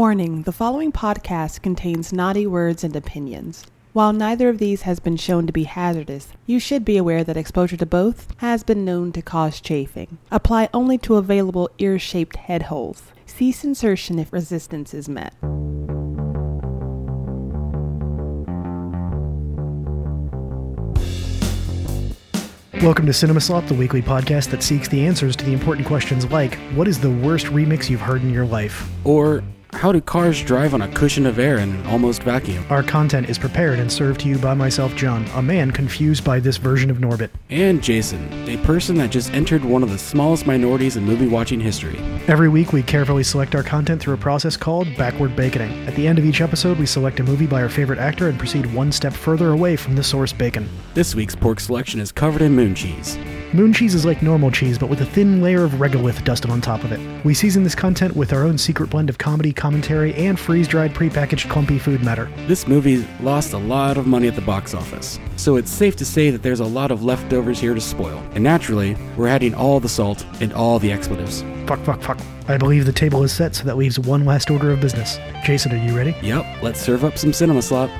Warning the following podcast contains naughty words and opinions. While neither of these has been shown to be hazardous, you should be aware that exposure to both has been known to cause chafing. Apply only to available ear shaped head holes. Cease insertion if resistance is met. Welcome to Cinema Slop, the weekly podcast that seeks the answers to the important questions like what is the worst remix you've heard in your life? Or how do cars drive on a cushion of air in an almost vacuum? Our content is prepared and served to you by myself, John, a man confused by this version of Norbit. And Jason, a person that just entered one of the smallest minorities in movie watching history. Every week, we carefully select our content through a process called backward baconing. At the end of each episode, we select a movie by our favorite actor and proceed one step further away from the source bacon. This week's pork selection is covered in moon cheese. Moon cheese is like normal cheese, but with a thin layer of regolith dusted on top of it. We season this content with our own secret blend of comedy, commentary, and freeze dried prepackaged clumpy food matter. This movie lost a lot of money at the box office, so it's safe to say that there's a lot of leftovers here to spoil. And naturally, we're adding all the salt and all the expletives. Fuck, fuck, fuck. I believe the table is set, so that leaves one last order of business. Jason, are you ready? Yep, let's serve up some cinema slop.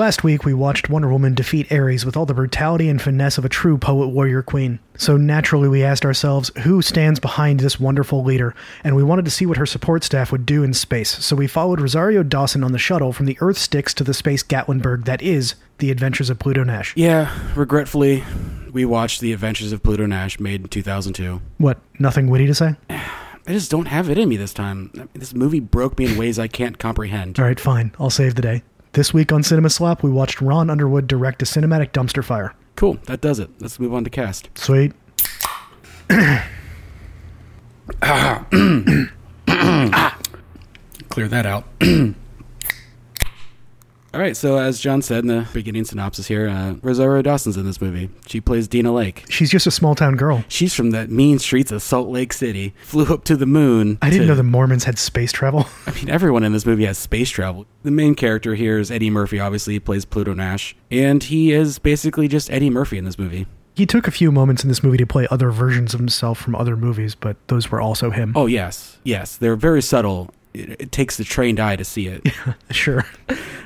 Last week, we watched Wonder Woman defeat Ares with all the brutality and finesse of a true poet warrior queen. So naturally, we asked ourselves who stands behind this wonderful leader, and we wanted to see what her support staff would do in space. So we followed Rosario Dawson on the shuttle from the Earth Sticks to the space Gatlinburg that is The Adventures of Pluto Nash. Yeah, regretfully, we watched The Adventures of Pluto Nash made in 2002. What, nothing witty to say? I just don't have it in me this time. This movie broke me in ways I can't comprehend. All right, fine, I'll save the day. This week on Cinema Slop, we watched Ron Underwood direct a cinematic dumpster fire. Cool, that does it. Let's move on to cast. Sweet. Clear that out. All right, so as John said in the beginning synopsis here, uh, Rosario Dawson's in this movie. She plays Dina Lake. She's just a small town girl. She's from the mean streets of Salt Lake City. Flew up to the moon. I didn't to- know the Mormons had space travel. I mean, everyone in this movie has space travel. The main character here is Eddie Murphy, obviously, he plays Pluto Nash. And he is basically just Eddie Murphy in this movie. He took a few moments in this movie to play other versions of himself from other movies, but those were also him. Oh, yes. Yes. They're very subtle. It, it takes the trained eye to see it. Sure.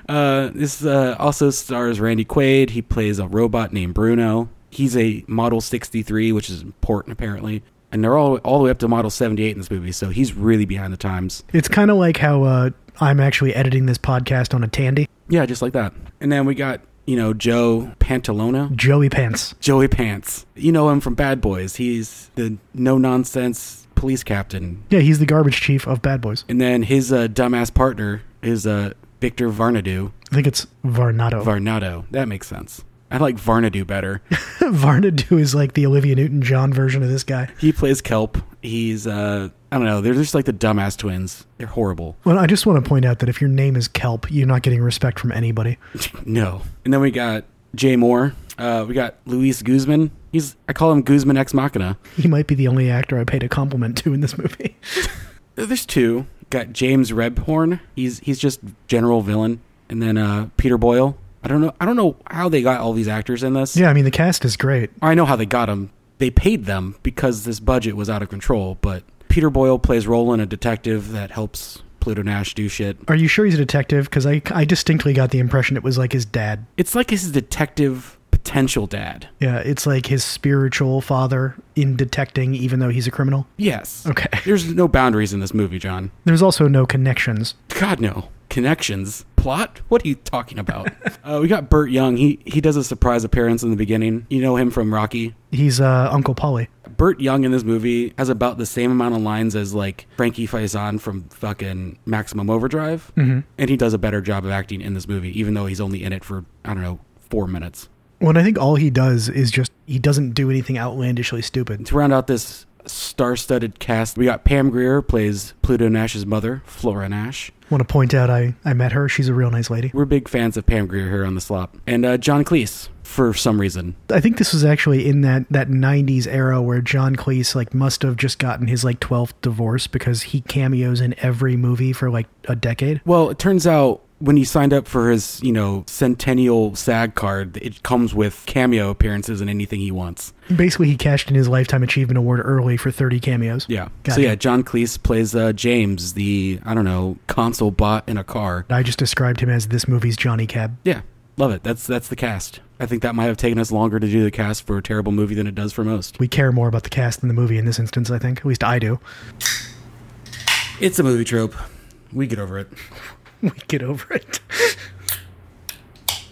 Uh, this uh, also stars Randy Quaid. He plays a robot named Bruno. He's a Model 63, which is important apparently. And they're all all the way up to Model 78 in this movie, so he's really behind the times. It's kind of like how uh, I'm actually editing this podcast on a Tandy. Yeah, just like that. And then we got you know Joe Pantoliano, Joey Pants. Joey Pants. You know him from Bad Boys. He's the no nonsense police captain. Yeah, he's the garbage chief of Bad Boys. And then his uh, dumbass partner is uh, Victor Varnado. I think it's Varnado. Varnado. That makes sense. I like Varnado better. Varnado is like the Olivia Newton-John version of this guy. He plays Kelp. He's uh I don't know, they're just like the dumbass twins. They're horrible. Well, I just want to point out that if your name is Kelp, you're not getting respect from anybody. No. And then we got Jay Mohr. Uh we got Luis Guzman. He's I call him Guzman ex machina. He might be the only actor I paid a compliment to in this movie. There's two. Got James Rebhorn. He's he's just general villain. And then uh Peter Boyle. I don't know I don't know how they got all these actors in this. yeah, I mean the cast is great. I know how they got them. They paid them because this budget was out of control, but Peter Boyle plays Roland, a detective that helps Pluto Nash do shit. Are you sure he's a detective? Because I, I distinctly got the impression it was like his dad. It's like his detective potential dad. Yeah, it's like his spiritual father in detecting, even though he's a criminal. Yes. Okay. There's no boundaries in this movie, John. There's also no connections. God no. Connections. Plot? What are you talking about? uh, we got Burt Young. He he does a surprise appearance in the beginning. You know him from Rocky. He's uh, Uncle Paulie. Burt Young in this movie has about the same amount of lines as like Frankie Faison from fucking Maximum Overdrive, mm-hmm. and he does a better job of acting in this movie, even though he's only in it for I don't know four minutes. Well, I think all he does is just he doesn't do anything outlandishly stupid. To round out this star-studded cast, we got Pam Grier plays Pluto Nash's mother, Flora Nash. Want to point out I I met her. She's a real nice lady. We're big fans of Pam Grier here on the slop, and uh, John Cleese for some reason. I think this was actually in that that '90s era where John Cleese like must have just gotten his like 12th divorce because he cameos in every movie for like a decade. Well, it turns out when he signed up for his, you know, centennial SAG card, it comes with cameo appearances and anything he wants. Basically, he cashed in his Lifetime Achievement Award early for 30 cameos. Yeah. Gotcha. So yeah, John Cleese plays uh, James, the I don't know console bot in a car. I just described him as this movie's Johnny Cab. Yeah, love it. That's that's the cast. I think that might have taken us longer to do the cast for a terrible movie than it does for most. We care more about the cast than the movie in this instance, I think. At least I do. It's a movie trope. We get over it. We get over it.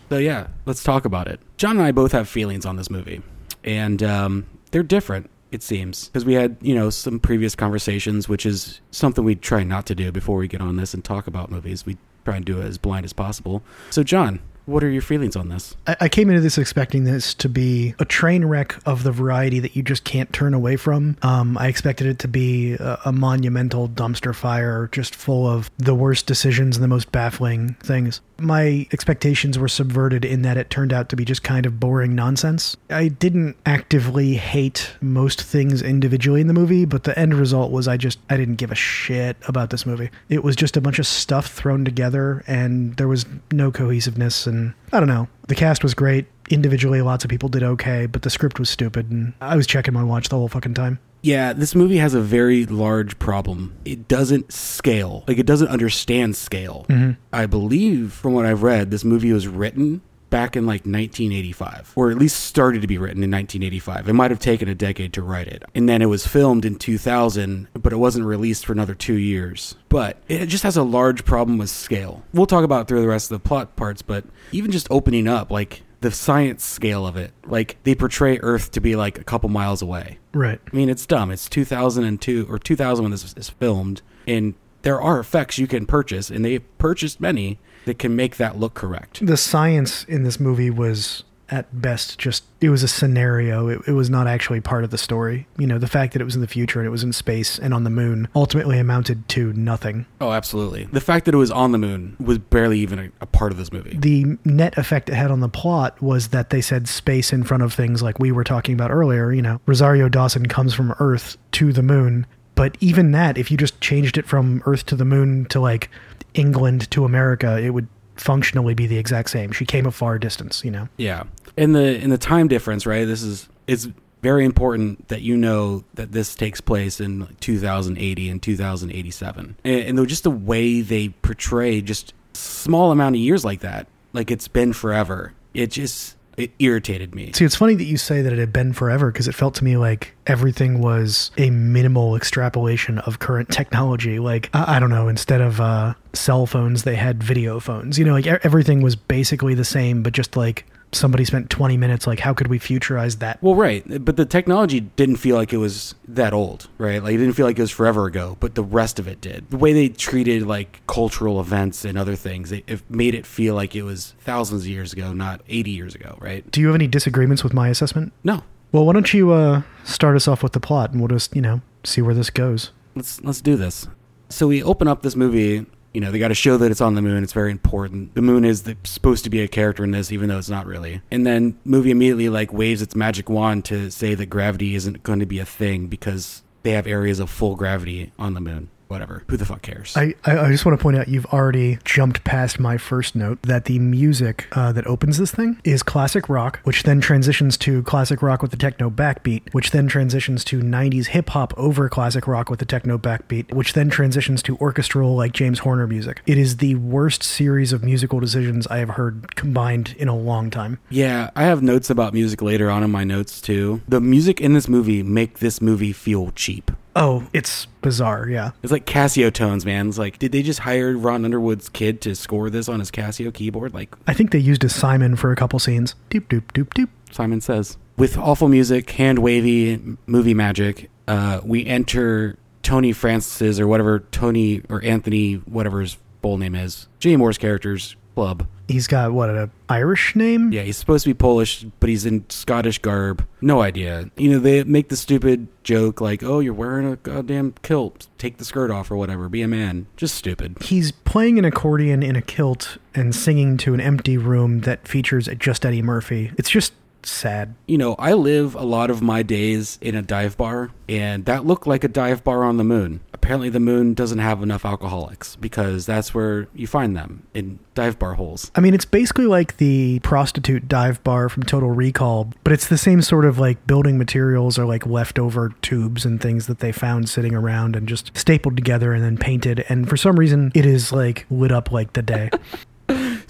So yeah, let's talk about it. John and I both have feelings on this movie, and um, they're different. It seems because we had you know some previous conversations, which is something we try not to do before we get on this and talk about movies. We try and do it as blind as possible. So John, what are your feelings on this? I, I came into this expecting this to be a train wreck of the variety that you just can't turn away from. Um, I expected it to be a, a monumental dumpster fire, just full of the worst decisions and the most baffling things. My expectations were subverted in that it turned out to be just kind of boring nonsense. I didn't actively hate most things individually in the movie, but the end result was I just I didn't give a shit about this movie. It was just a bunch of stuff thrown together and there was no cohesiveness and I don't know. The cast was great. Individually lots of people did okay, but the script was stupid and I was checking my watch the whole fucking time. Yeah, this movie has a very large problem. It doesn't scale. Like it doesn't understand scale. Mm-hmm. I believe from what I've read, this movie was written back in like 1985 or at least started to be written in 1985. It might have taken a decade to write it. And then it was filmed in 2000, but it wasn't released for another 2 years. But it just has a large problem with scale. We'll talk about it through the rest of the plot parts, but even just opening up like the science scale of it. Like they portray Earth to be like a couple miles away. Right. I mean, it's dumb. It's 2002 or 2000 when this is filmed, and there are effects you can purchase, and they purchased many that can make that look correct. The science in this movie was at best just it was a scenario it, it was not actually part of the story you know the fact that it was in the future and it was in space and on the moon ultimately amounted to nothing Oh, absolutely. The fact that it was on the moon was barely even a, a part of this movie. the net effect it had on the plot was that they said space in front of things like we were talking about earlier you know rosario dawson comes from earth to the moon but even that if you just changed it from earth to the moon to like england to america it would functionally be the exact same she came a far distance you know Yeah. And the in the time difference, right? This is it's very important that you know that this takes place in 2080 and 2087. And, and just the way they portray just small amount of years like that, like it's been forever. It just it irritated me. See, it's funny that you say that it had been forever because it felt to me like everything was a minimal extrapolation of current technology. Like, I, I don't know, instead of uh, cell phones, they had video phones. You know, like everything was basically the same, but just like somebody spent 20 minutes, like, how could we futurize that? Well, right, but the technology didn't feel like it was that old, right? Like it didn't feel like it was forever ago, but the rest of it did. The way they treated like cultural events and other things, it, it made it feel like it was thousands of years ago, not 80 years ago, right? Do you have any disagreements with my assessment? No. Well, why don't you uh, start us off with the plot and we'll just, you know, see where this goes. Let's let's do this. So we open up this movie, you know, they got to show that it's on the moon. It's very important. The moon is the, supposed to be a character in this, even though it's not really. And then movie immediately like waves its magic wand to say that gravity isn't going to be a thing because they have areas of full gravity on the moon. Whatever. Who the fuck cares? I, I I just want to point out you've already jumped past my first note that the music uh, that opens this thing is classic rock, which then transitions to classic rock with the techno backbeat, which then transitions to 90s hip hop over classic rock with the techno backbeat, which then transitions to orchestral like James Horner music. It is the worst series of musical decisions I have heard combined in a long time. yeah, I have notes about music later on in my notes too. The music in this movie make this movie feel cheap. Oh, it's bizarre, yeah. It's like Casio tones, man. It's like, did they just hire Ron Underwood's kid to score this on his Casio keyboard? Like I think they used a Simon for a couple scenes. Doop doop doop doop. Simon says. With awful music, hand wavy movie magic, uh, we enter Tony Francis or whatever Tony or Anthony, whatever his full name is, Jimmy Moore's character's club. He's got what an Irish name? Yeah, he's supposed to be Polish, but he's in Scottish garb. No idea. You know, they make the stupid joke like, "Oh, you're wearing a goddamn kilt. Take the skirt off or whatever. Be a man." Just stupid. He's playing an accordion in a kilt and singing to an empty room that features just Eddie Murphy. It's just sad. You know, I live a lot of my days in a dive bar, and that looked like a dive bar on the moon. Apparently, the moon doesn't have enough alcoholics because that's where you find them in dive bar holes. I mean, it's basically like the prostitute dive bar from Total Recall, but it's the same sort of like building materials or like leftover tubes and things that they found sitting around and just stapled together and then painted. And for some reason, it is like lit up like the day.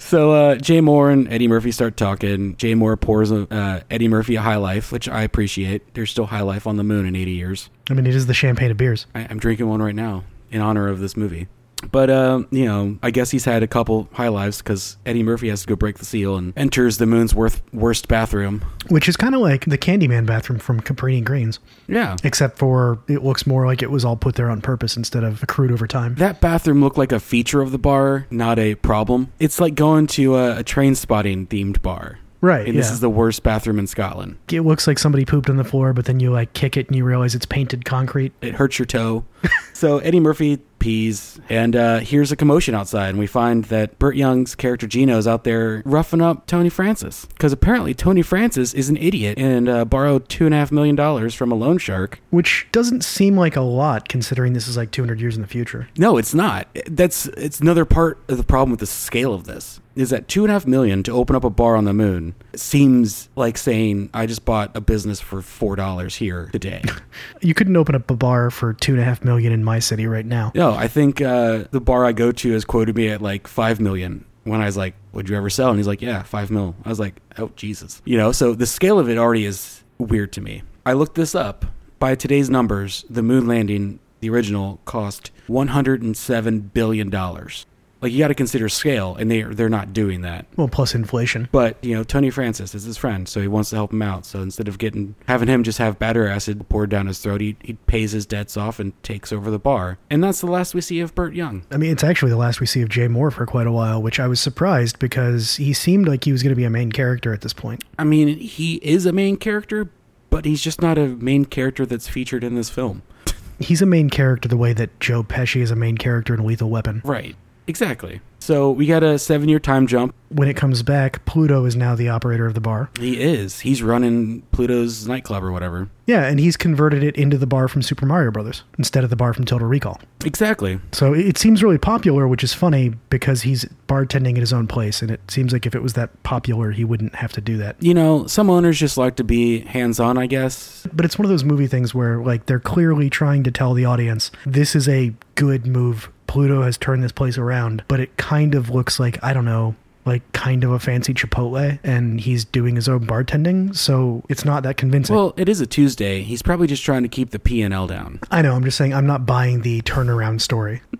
So uh, Jay Mohr and Eddie Murphy start talking. Jay Mohr pours uh, Eddie Murphy a high life, which I appreciate. There's still high life on the moon in 80 years. I mean, it is the champagne of beers. I, I'm drinking one right now in honor of this movie. But uh, you know, I guess he's had a couple high lives because Eddie Murphy has to go break the seal and enters the moon's worth, worst bathroom. Which is kind of like the Candyman bathroom from Cabrini Greens, Yeah, except for it looks more like it was all put there on purpose instead of accrued over time. that bathroom looked like a feature of the bar, not a problem. It's like going to a, a train spotting themed bar, Right. and yeah. this is the worst bathroom in Scotland. it looks like somebody pooped on the floor, but then you like kick it and you realize it's painted concrete. it hurts your toe. so Eddie Murphy pees, and uh, here's a commotion outside, and we find that Burt Young's character Gino is out there roughing up Tony Francis because apparently Tony Francis is an idiot and uh, borrowed two and a half million dollars from a loan shark. Which doesn't seem like a lot considering this is like 200 years in the future. No, it's not. That's it's another part of the problem with the scale of this. Is that two and a half million to open up a bar on the moon seems like saying I just bought a business for four dollars here today. You couldn't open up a bar for two and a half million in my city right now. No, I think uh, the bar I go to has quoted me at like five million. When I was like, "Would you ever sell?" and he's like, "Yeah, five mil." I was like, "Oh Jesus!" You know, so the scale of it already is weird to me. I looked this up. By today's numbers, the moon landing, the original, cost one hundred and seven billion dollars. Like you got to consider scale, and they they're not doing that. Well, plus inflation. But you know, Tony Francis is his friend, so he wants to help him out. So instead of getting having him just have batter acid poured down his throat, he, he pays his debts off and takes over the bar. And that's the last we see of Burt Young. I mean, it's actually the last we see of Jay Mohr for quite a while, which I was surprised because he seemed like he was going to be a main character at this point. I mean, he is a main character, but he's just not a main character that's featured in this film. He's a main character the way that Joe Pesci is a main character in Lethal Weapon. Right. Exactly. So we got a seven year time jump. When it comes back, Pluto is now the operator of the bar. He is. He's running Pluto's nightclub or whatever. Yeah, and he's converted it into the bar from Super Mario Brothers instead of the bar from Total Recall. Exactly. So it seems really popular, which is funny because he's bartending at his own place, and it seems like if it was that popular, he wouldn't have to do that. You know, some owners just like to be hands on, I guess. But it's one of those movie things where, like, they're clearly trying to tell the audience this is a good move. Pluto has turned this place around, but it kind of looks like, I don't know, like kind of a fancy Chipotle, and he's doing his own bartending, so it's not that convincing. Well, it is a Tuesday. He's probably just trying to keep the P and L down. I know, I'm just saying, I'm not buying the turnaround story.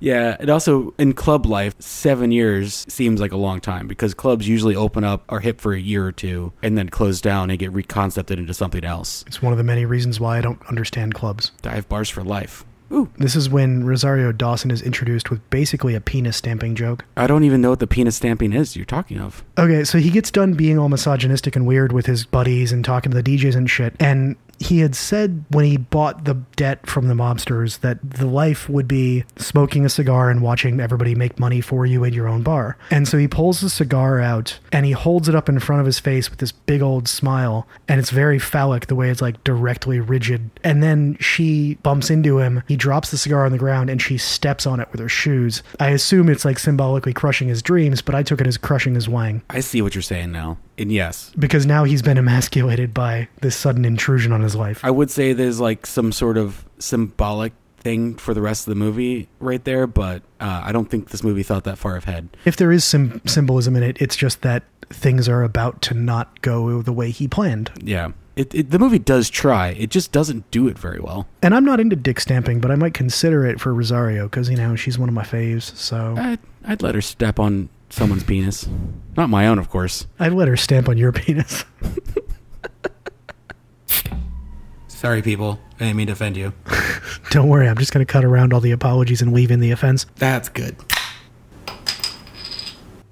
Yeah, it also in club life, seven years seems like a long time because clubs usually open up are hip for a year or two and then close down and get reconcepted into something else. It's one of the many reasons why I don't understand clubs. Dive bars for life. Ooh, This is when Rosario Dawson is introduced with basically a penis stamping joke. I don't even know what the penis stamping is you're talking of. Okay, so he gets done being all misogynistic and weird with his buddies and talking to the DJs and shit. And he had said when he bought the debt from the mobsters that the life would be smoking a cigar and watching everybody make money for you in your own bar. And so he pulls the cigar out and he holds it up in front of his face with this big old smile. And it's very phallic the way it's like directly rigid. And then she bumps into him. He drops the cigar on the ground and she steps on it with her shoes. I assume it's like symbolically crushing his dreams, but I took it as crushing his wang I see what you're saying now. And yes, because now he's been emasculated by this sudden intrusion on his life. I would say there's like some sort of symbolic thing for the rest of the movie right there, but uh, I don't think this movie thought that far ahead. If there is some symbolism in it, it's just that things are about to not go the way he planned. Yeah. It, it, the movie does try. It just doesn't do it very well. And I'm not into dick stamping, but I might consider it for Rosario because, you know, she's one of my faves. So I'd, I'd let her step on someone's penis. Not my own, of course. I'd let her stamp on your penis. Sorry, people. I didn't mean to offend you. Don't worry, I'm just going to cut around all the apologies and weave in the offense. That's good.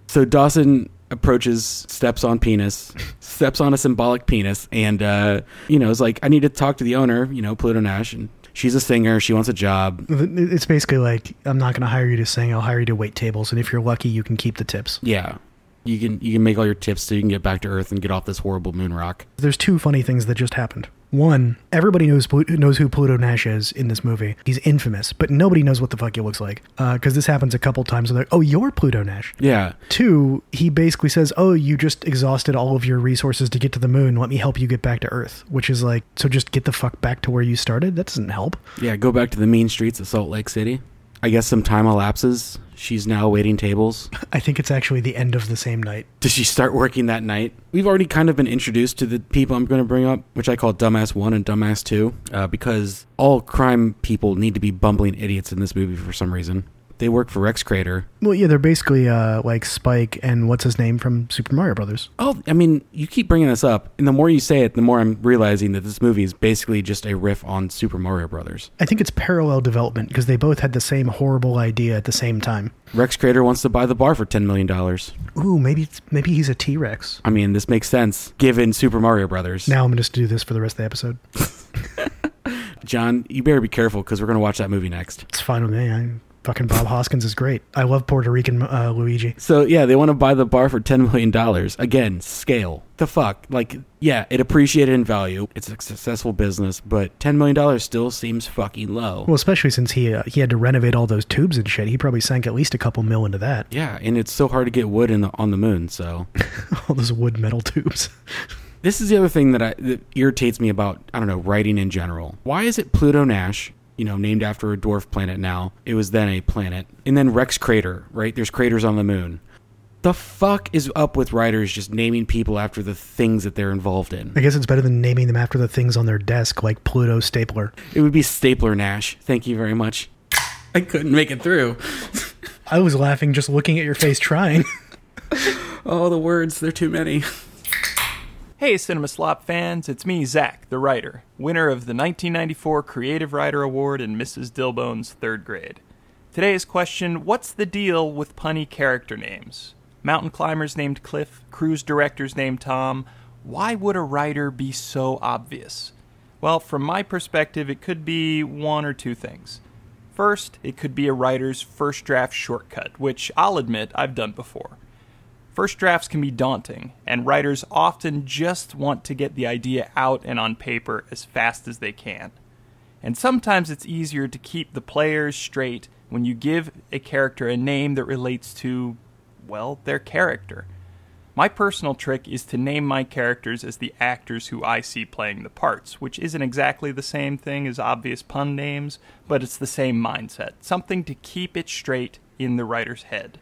So Dawson approaches, steps on penis, steps on a symbolic penis, and uh, you know is like, I need to talk to the owner. You know, Pluto Nash, and she's a singer. She wants a job. It's basically like, I'm not going to hire you to sing, I'll hire you to wait tables. And if you're lucky, you can keep the tips. Yeah. You can you can make all your tips so you can get back to Earth and get off this horrible moon rock. There's two funny things that just happened. One, everybody knows knows who Pluto Nash is in this movie. He's infamous, but nobody knows what the fuck he looks like. Uh, because this happens a couple times. Where they're, oh, you're Pluto Nash. Yeah, Two, he basically says, "Oh, you just exhausted all of your resources to get to the moon. Let me help you get back to Earth." Which is like, so just get the fuck back to where you started. That doesn't help. yeah. Go back to the mean streets of Salt Lake City. I guess some time elapses. She's now waiting tables. I think it's actually the end of the same night. Does she start working that night? We've already kind of been introduced to the people I'm going to bring up, which I call Dumbass 1 and Dumbass 2, uh, because all crime people need to be bumbling idiots in this movie for some reason. They work for Rex Crater. Well, yeah, they're basically uh, like Spike and what's his name from Super Mario Brothers. Oh, I mean, you keep bringing this up, and the more you say it, the more I'm realizing that this movie is basically just a riff on Super Mario Brothers. I think it's parallel development because they both had the same horrible idea at the same time. Rex Crater wants to buy the bar for $10 million. Ooh, maybe it's, maybe he's a T Rex. I mean, this makes sense given Super Mario Brothers. Now I'm going to do this for the rest of the episode. John, you better be careful because we're going to watch that movie next. It's fine with me. I, fucking Bob Hoskins is great. I love Puerto Rican uh, Luigi. So yeah, they want to buy the bar for ten million dollars. Again, scale. The fuck? Like, yeah, it appreciated in value. It's a successful business, but ten million dollars still seems fucking low. Well, especially since he uh, he had to renovate all those tubes and shit. He probably sank at least a couple mil into that. yeah, and it's so hard to get wood in the, on the moon. So all those wood metal tubes. this is the other thing that I that irritates me about I don't know writing in general. Why is it Pluto Nash? You know, named after a dwarf planet now. It was then a planet. And then Rex Crater, right? There's craters on the moon. The fuck is up with writers just naming people after the things that they're involved in? I guess it's better than naming them after the things on their desk, like Pluto Stapler. It would be Stapler Nash. Thank you very much. I couldn't make it through. I was laughing just looking at your face trying. Oh, the words, they're too many. Hey, Cinema Slop fans, it's me, Zach, the writer, winner of the 1994 Creative Writer Award in Mrs. Dilbone's third grade. Today's question What's the deal with punny character names? Mountain climbers named Cliff, cruise directors named Tom. Why would a writer be so obvious? Well, from my perspective, it could be one or two things. First, it could be a writer's first draft shortcut, which I'll admit I've done before. First drafts can be daunting, and writers often just want to get the idea out and on paper as fast as they can. And sometimes it's easier to keep the players straight when you give a character a name that relates to, well, their character. My personal trick is to name my characters as the actors who I see playing the parts, which isn't exactly the same thing as obvious pun names, but it's the same mindset. Something to keep it straight in the writer's head.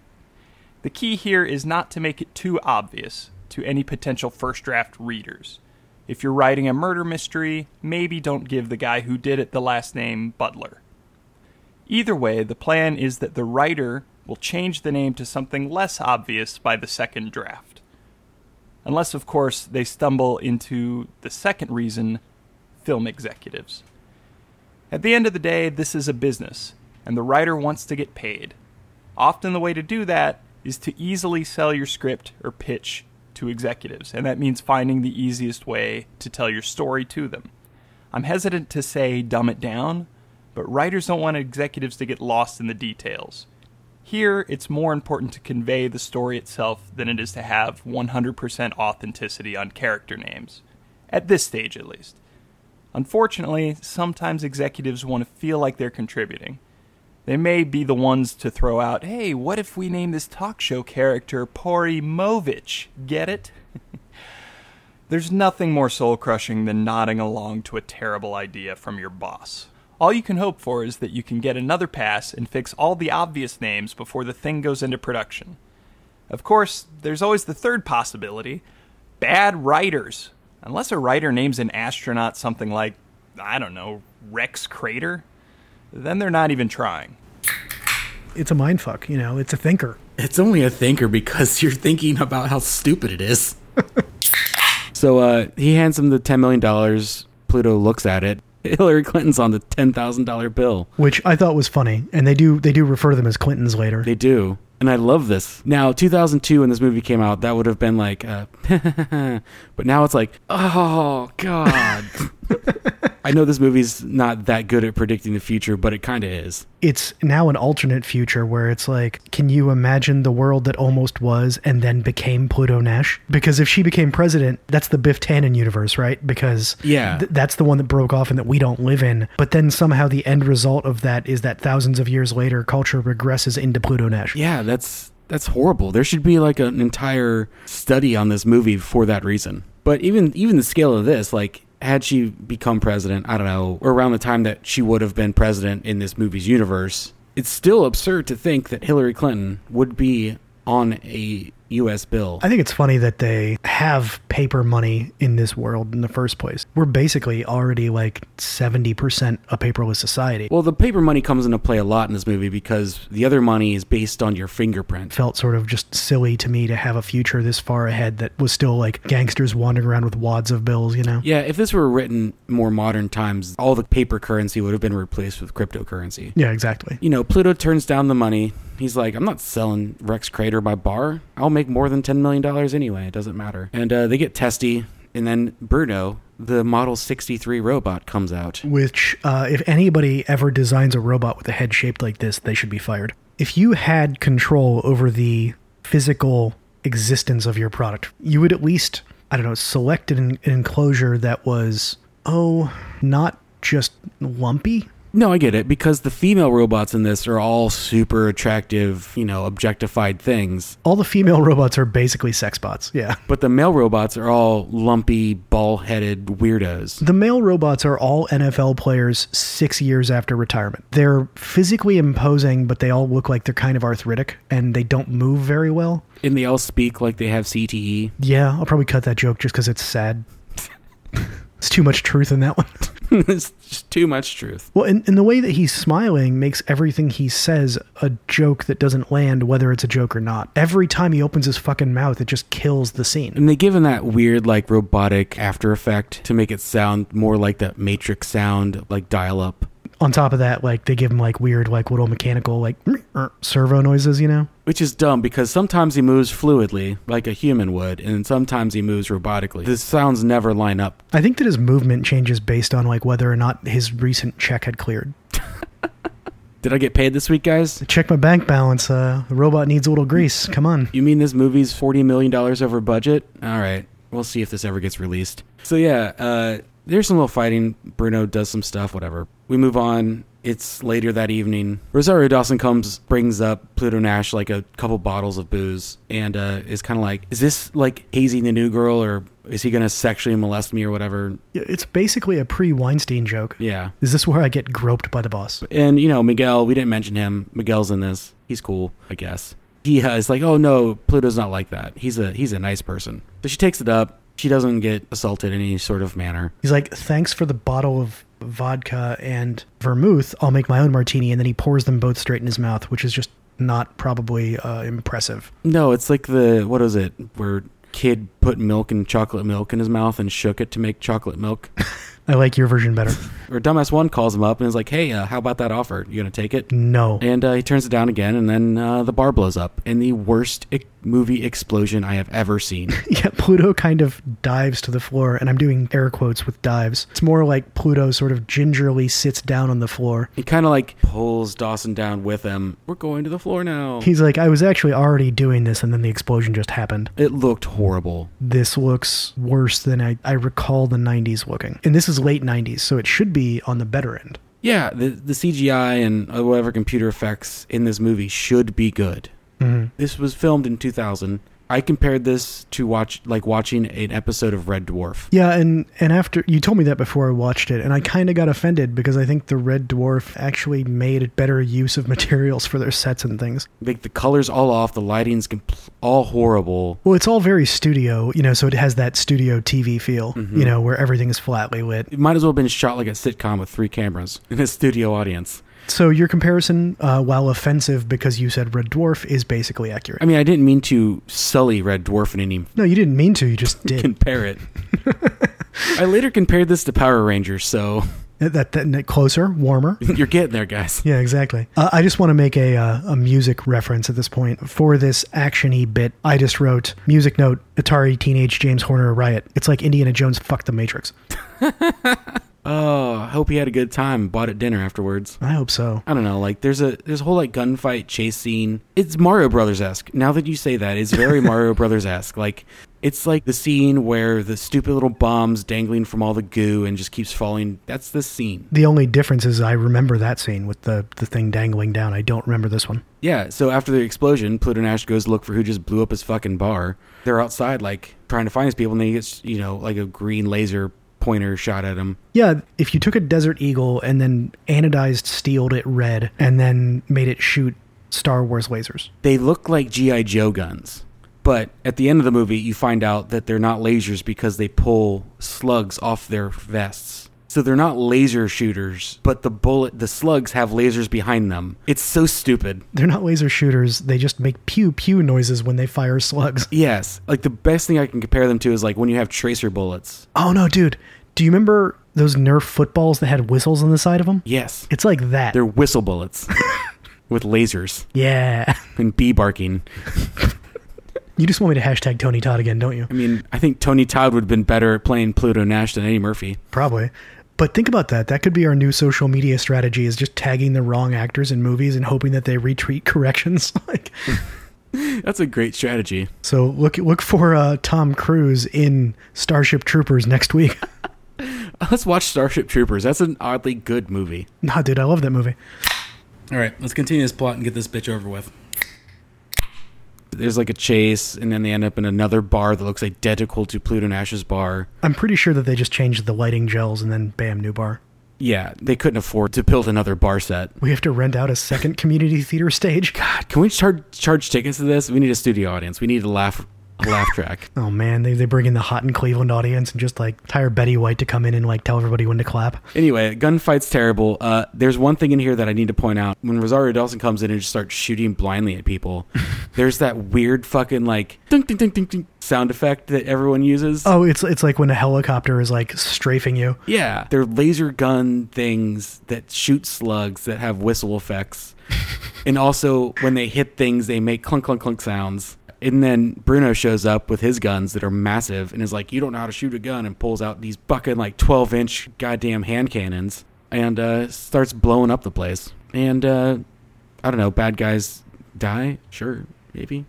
The key here is not to make it too obvious to any potential first draft readers. If you're writing a murder mystery, maybe don't give the guy who did it the last name Butler. Either way, the plan is that the writer will change the name to something less obvious by the second draft. Unless, of course, they stumble into the second reason film executives. At the end of the day, this is a business, and the writer wants to get paid. Often, the way to do that is to easily sell your script or pitch to executives, and that means finding the easiest way to tell your story to them. I'm hesitant to say dumb it down, but writers don't want executives to get lost in the details. Here, it's more important to convey the story itself than it is to have 100% authenticity on character names. At this stage, at least. Unfortunately, sometimes executives want to feel like they're contributing. They may be the ones to throw out, hey, what if we name this talk show character Pori Movich? Get it? There's nothing more soul crushing than nodding along to a terrible idea from your boss. All you can hope for is that you can get another pass and fix all the obvious names before the thing goes into production. Of course, there's always the third possibility bad writers. Unless a writer names an astronaut something like, I don't know, Rex Crater, then they're not even trying. It's a mind fuck, you know. It's a thinker. It's only a thinker because you're thinking about how stupid it is. so uh, he hands him the $10 million. Pluto looks at it. Hillary Clinton's on the $10,000 bill. which I thought was funny, and they do they do refer to them as Clintons later. They do. And I love this. Now, 2002, when this movie came out, that would have been like, uh, but now it's like, oh, God. I know this movie's not that good at predicting the future, but it kind of is. It's now an alternate future where it's like, can you imagine the world that almost was and then became Pluto Nash? Because if she became president, that's the Biff Tannen universe, right? Because Yeah. th- that's the one that broke off and that we don't live in. But then somehow the end result of that is that thousands of years later, culture regresses into Pluto Nash. Yeah, that's that's horrible. There should be like an entire study on this movie for that reason. But even even the scale of this, like had she become president, I don't know, or around the time that she would have been president in this movie's universe, it's still absurd to think that Hillary Clinton would be on a US bill. I think it's funny that they have paper money in this world in the first place. We're basically already like 70% a paperless society. well, the paper money comes into play a lot in this movie because the other money is based on your fingerprint. felt sort of just silly to me to have a future this far ahead that was still like gangsters wandering around with wads of bills, you know? Yeah, if this were written more modern times, all the paper currency would have been replaced with cryptocurrency. Yeah, exactly. you know, Pluto turns down the money. He's like, I'm not selling Rex Crater by bar. I'll make more than $10 million anyway. It doesn't matter. And uh, they get testy. And then Bruno, the Model 63 robot, comes out. Which, uh, if anybody ever designs a robot with a head shaped like this, they should be fired. If you had control over the physical existence of your product, you would at least, I don't know, select an, an enclosure that was, oh, not just lumpy. No, I get it. Because the female robots in this are all super attractive, you know, objectified things. All the female robots are basically sex bots. Yeah. But the male robots are all lumpy, ball headed weirdos. The male robots are all NFL players six years after retirement. They're physically imposing, but they all look like they're kind of arthritic and they don't move very well. And they all speak like they have. CTE. Yeah, I'll probably cut that joke just because it's sad. It's too much truth in that one. it's just too much truth. Well, and, and the way that he's smiling makes everything he says a joke that doesn't land, whether it's a joke or not. Every time he opens his fucking mouth, it just kills the scene. And they give him that weird, like, robotic after effect to make it sound more like that Matrix sound, like dial up. On top of that, like they give him like weird, like little mechanical, like servo noises, you know. Which is dumb because sometimes he moves fluidly, like a human would, and sometimes he moves robotically. The sounds never line up. I think that his movement changes based on like whether or not his recent check had cleared. Did I get paid this week, guys? Check my bank balance. Uh, the robot needs a little grease. Come on. You mean this movie's $40 million over budget? All right. We'll see if this ever gets released. So, yeah, uh, there's some little fighting. Bruno does some stuff, whatever. We move on. It's later that evening. Rosario Dawson comes, brings up Pluto Nash like a couple bottles of booze, and uh, is kind of like, "Is this like hazing the new girl, or is he gonna sexually molest me, or whatever?" It's basically a pre-Weinstein joke. Yeah. Is this where I get groped by the boss? And you know, Miguel, we didn't mention him. Miguel's in this. He's cool, I guess. He uh, is like, "Oh no, Pluto's not like that. He's a he's a nice person." So she takes it up. She doesn't get assaulted in any sort of manner. He's like, "Thanks for the bottle of vodka and vermouth. I'll make my own martini." And then he pours them both straight in his mouth, which is just not probably uh, impressive. No, it's like the what is it? Where kid put milk and chocolate milk in his mouth and shook it to make chocolate milk. I like your version better. or dumbass one calls him up and is like, "Hey, uh, how about that offer? You gonna take it?" No. And uh, he turns it down again, and then uh, the bar blows up in the worst movie explosion I have ever seen. Yeah, Pluto kind of dives to the floor, and I'm doing air quotes with dives. It's more like Pluto sort of gingerly sits down on the floor. He kind of like pulls Dawson down with him. We're going to the floor now. He's like, I was actually already doing this, and then the explosion just happened. It looked horrible. This looks worse than I, I recall the 90s looking. And this is late 90s, so it should be on the better end. Yeah, the the CGI and uh, whatever computer effects in this movie should be good. Mhm. This was filmed in 2000. I compared this to watch like watching an episode of Red Dwarf. Yeah, and, and after you told me that before I watched it, and I kind of got offended because I think the Red Dwarf actually made better use of materials for their sets and things. Like the colors all off, the lighting's compl- all horrible. Well, it's all very studio, you know, so it has that studio TV feel, you know, where everything is flatly lit. It might as well have been shot like a sitcom with three cameras in a studio audience. So your comparison, uh, while offensive because you said Red Dwarf, is basically accurate. I mean, I didn't mean to sully Red Dwarf in any no, you didn't mean to. You just did. compare it. I later compared this to Power Rangers, so that, that, that closer, warmer. you're getting there, guys. Yeah, exactly. Uh, I just want to make a uh, a music reference at this point for this actiony bit. I just wrote music note: Atari Teenage James Horner Riot. It's like Indiana Jones fucked the Matrix. Oh, I hope he had a good time. Bought at dinner afterwards. I hope so. I don't know. Like there's a there's a whole like gunfight chase scene. It's Mario Brothers esque. Now that you say that, it's very Mario Brothers esque. Like it's like the scene where the stupid little bombs dangling from all the goo and just keeps falling. That's the scene. The only difference is I remember that scene with the, the thing dangling down. I don't remember this one. Yeah. So after the explosion, Pluto Nash goes to look for who just blew up his fucking bar. They're outside like trying to find his people, and then he gets you know like a green laser pointer shot at him. Yeah, if you took a Desert Eagle and then anodized steeled it red and then made it shoot Star Wars lasers. They look like GI Joe guns. But at the end of the movie, you find out that they're not lasers because they pull slugs off their vests. So they're not laser shooters, but the bullet, the slugs have lasers behind them. It's so stupid. They're not laser shooters, they just make pew pew noises when they fire slugs. Yes, like the best thing I can compare them to is like when you have tracer bullets. Oh no, dude. Do you remember those Nerf footballs that had whistles on the side of them? Yes, It's like that. they're whistle bullets with lasers yeah. and bee barking. You just want me to hashtag Tony Todd again, don't you? I mean, I think Tony Todd would have been better at playing Pluto Nash than Eddie Murphy. Probably. But think about that. That could be our new social media strategy is just tagging the wrong actors in movies and hoping that they retweet corrections. like That's a great strategy. so look look for uh, Tom Cruise in Starship Troopers next week. Let's watch Starship Troopers. That's an oddly good movie. nah, dude, I love that movie. All right, let's continue this plot and get this bitch over with. There's like a chase, and then they end up in another bar that looks identical to Pluto Nash's bar. I'm pretty sure that they just changed the lighting gels and then bam, new bar. Yeah, they couldn't afford to build another bar set. We have to rent out a second community theater stage. God, can we charge charge tickets to this? We need a studio audience. We need to laugh a laugh track. Oh man, they, they bring in the hot in Cleveland audience and just like hire Betty White to come in and like tell everybody when to clap. Anyway, gunfight's terrible. Uh, there's one thing in here that I need to point out. When Rosario Dawson comes in and just starts shooting blindly at people, there's that weird fucking like ding ding ding ding ding sound effect that everyone uses. Oh, it's it's like when a helicopter is like strafing you. Yeah, they're laser gun things that shoot slugs that have whistle effects. and also, when they hit things, they make clunk, clunk, clunk sounds. And then Bruno shows up with his guns that are massive and is like, You don't know how to shoot a gun, and pulls out these fucking like 12 inch goddamn hand cannons and uh, starts blowing up the place. And uh, I don't know, bad guys die? Sure, maybe.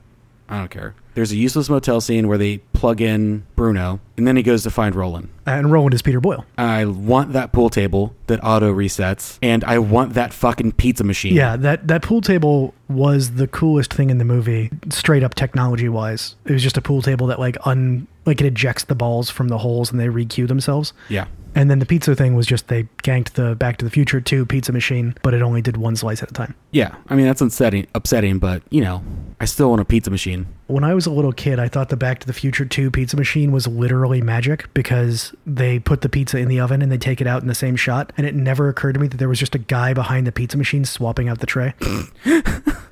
I don't care. There's a useless motel scene where they plug in Bruno, and then he goes to find Roland. And Roland is Peter Boyle. I want that pool table that auto resets, and I want that fucking pizza machine. Yeah, that that pool table was the coolest thing in the movie, straight up technology wise. It was just a pool table that like un like it ejects the balls from the holes and they re-cue themselves. Yeah. And then the pizza thing was just they ganked the Back to the Future 2 pizza machine, but it only did one slice at a time. Yeah. I mean, that's upsetting, upsetting, but, you know, I still want a pizza machine. When I was a little kid, I thought the Back to the Future 2 pizza machine was literally magic because they put the pizza in the oven and they take it out in the same shot. And it never occurred to me that there was just a guy behind the pizza machine swapping out the tray.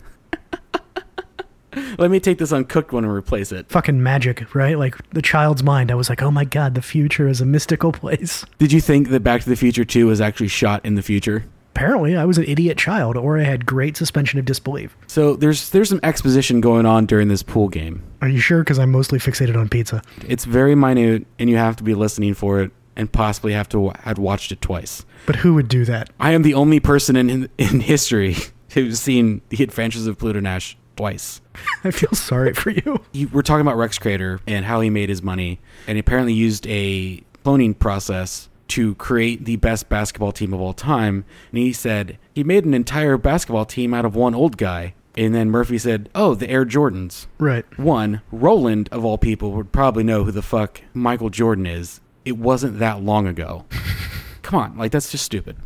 Let me take this uncooked one and replace it. Fucking magic, right? Like the child's mind. I was like, oh my god, the future is a mystical place. Did you think that Back to the Future 2 was actually shot in the future? Apparently, I was an idiot child, or I had great suspension of disbelief. So there's there's some exposition going on during this pool game. Are you sure? Because I'm mostly fixated on pizza. It's very minute, and you have to be listening for it, and possibly have to had watched it twice. But who would do that? I am the only person in in history who's seen the Adventures of Pluto Nash twice. I feel sorry for you. He, we're talking about Rex Crater and how he made his money, and he apparently used a cloning process to create the best basketball team of all time. And he said he made an entire basketball team out of one old guy. And then Murphy said, "Oh, the Air Jordans." Right. One, Roland of all people would probably know who the fuck Michael Jordan is. It wasn't that long ago. Come on, like that's just stupid.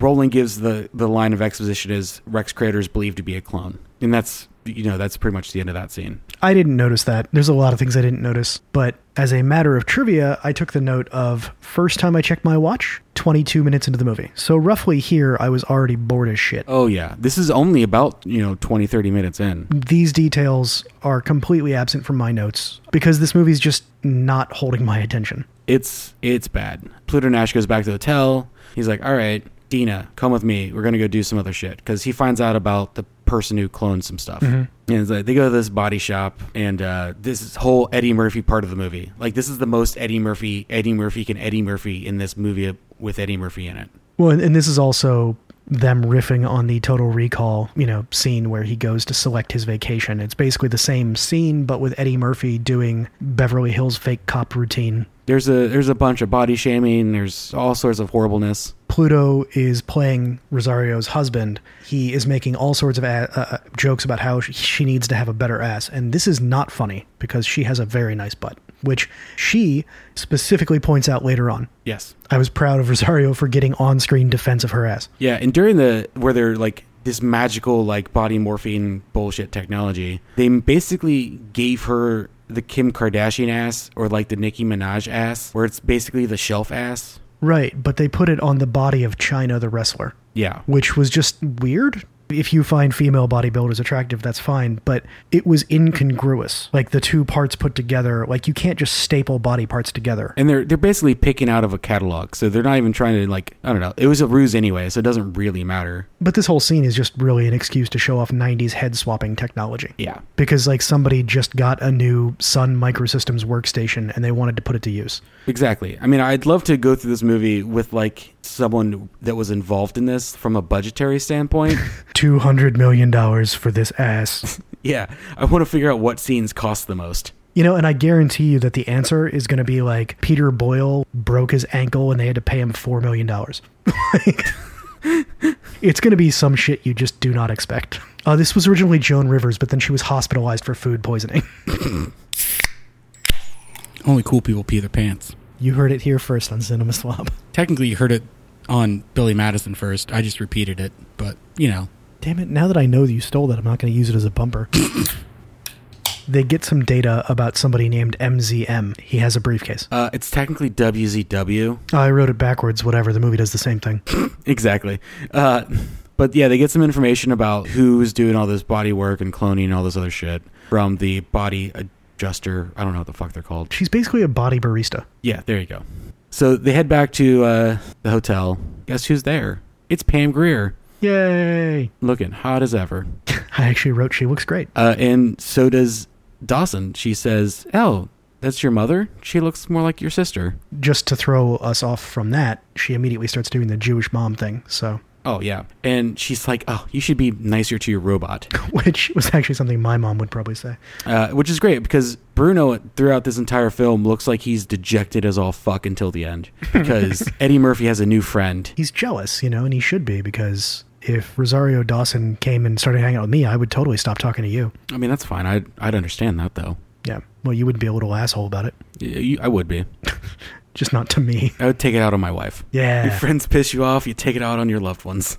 Roland gives the the line of exposition is Rex Crater is believed to be a clone, and that's you know that's pretty much the end of that scene. I didn't notice that. There's a lot of things I didn't notice. But as a matter of trivia, I took the note of first time I checked my watch, 22 minutes into the movie. So roughly here, I was already bored as shit. Oh yeah, this is only about you know 20, 30 minutes in. These details are completely absent from my notes because this movie's just not holding my attention. It's it's bad. Pluto Nash goes back to the hotel. He's like, "All right, Dina, come with me. We're gonna go do some other shit." Because he finds out about the person who cloned some stuff. And like, they go to this body shop, and uh, this whole Eddie Murphy part of the movie. Like this is the most Eddie Murphy, Eddie Murphy can Eddie Murphy in this movie with Eddie Murphy in it. Well, and, and this is also them riffing on the Total Recall, you know, scene where he goes to select his vacation. It's basically the same scene, but with Eddie Murphy doing Beverly Hills fake cop routine. There's a there's a bunch of body shaming. There's all sorts of horribleness. Pluto is playing Rosario's husband. He is making all sorts of a- uh, uh, jokes about how she, she needs to have a better ass. And this is not funny because she has a very nice butt, which she specifically points out later on. Yes. I was proud of Rosario for getting on screen defense of her ass. Yeah, and during the where they're like this magical like body morphine bullshit technology, they basically gave her the Kim Kardashian ass or like the Nicki Minaj ass, where it's basically the shelf ass. Right, but they put it on the body of Chyna the wrestler, Yeah. which was just weird. If you find female bodybuilders attractive, that's fine, but it was incongruous. Like the two parts put together, like you can't just staple body parts together. And they're they're basically picking out of a catalog, so they're not even trying to like I don't know. It was a ruse anyway, so it doesn't really matter. But this whole scene is just really an excuse to show off 90s head swapping technology. Yeah. Because like somebody just got a new Sun Microsystems workstation and they wanted to put it to use. Exactly. I mean, I'd love to go through this movie with like someone that was involved in this from a budgetary standpoint. $200 million for this ass. yeah, I want to figure out what scenes cost the most. You know, and I guarantee you that the answer is going to be like Peter Boyle broke his ankle and they had to pay him $4 million. Like, it's going to be some shit you just do not expect. Uh, this was originally Joan Rivers, but then she was hospitalized for food poisoning. Only cool people pee their pants. You heard it here first on Cinema Slob. Technically, you heard it on Billy Madison first. I just repeated it, but you know. Damn it, now that I know that you stole that, I'm not going to use it as a bumper. they get some data about somebody named MZM. He has a briefcase. Uh, it's technically WZW. Oh, I wrote it backwards, whatever. The movie does the same thing. exactly. Uh, but yeah, they get some information about who's doing all this body work and cloning and all this other shit from the body adjuster. I don't know what the fuck they're called. She's basically a body barista. Yeah, there you go. So they head back to uh, the hotel. Guess who's there? It's Pam Grier, Yay! looking hot as ever. I actually wrote she looks great. Uh, and so does Dawson. She says, "Oh, that's your mother. She looks more like your sister." Just to throw us off from that, she immediately starts doing the Jewish mom thing. So, Oh yeah, and she's like, "Oh, you should be nicer to your robot," which was actually something my mom would probably say. uh, which is great because Bruno throughout this entire film looks like he's dejected as all fuck until the end because Eddie Murphy has a new friend. He's jealous, you know, and he should be because if Rosario Dawson came and started hanging out with me, I would totally stop talking to you. I mean, that's fine. I'd I'd understand that though. Yeah. Well, you wouldn't be a little asshole about it, Yeah, you, I would be. just not to me. I would take it out on my wife. Your Yeah, friends piss you off, you take it out on your loved ones.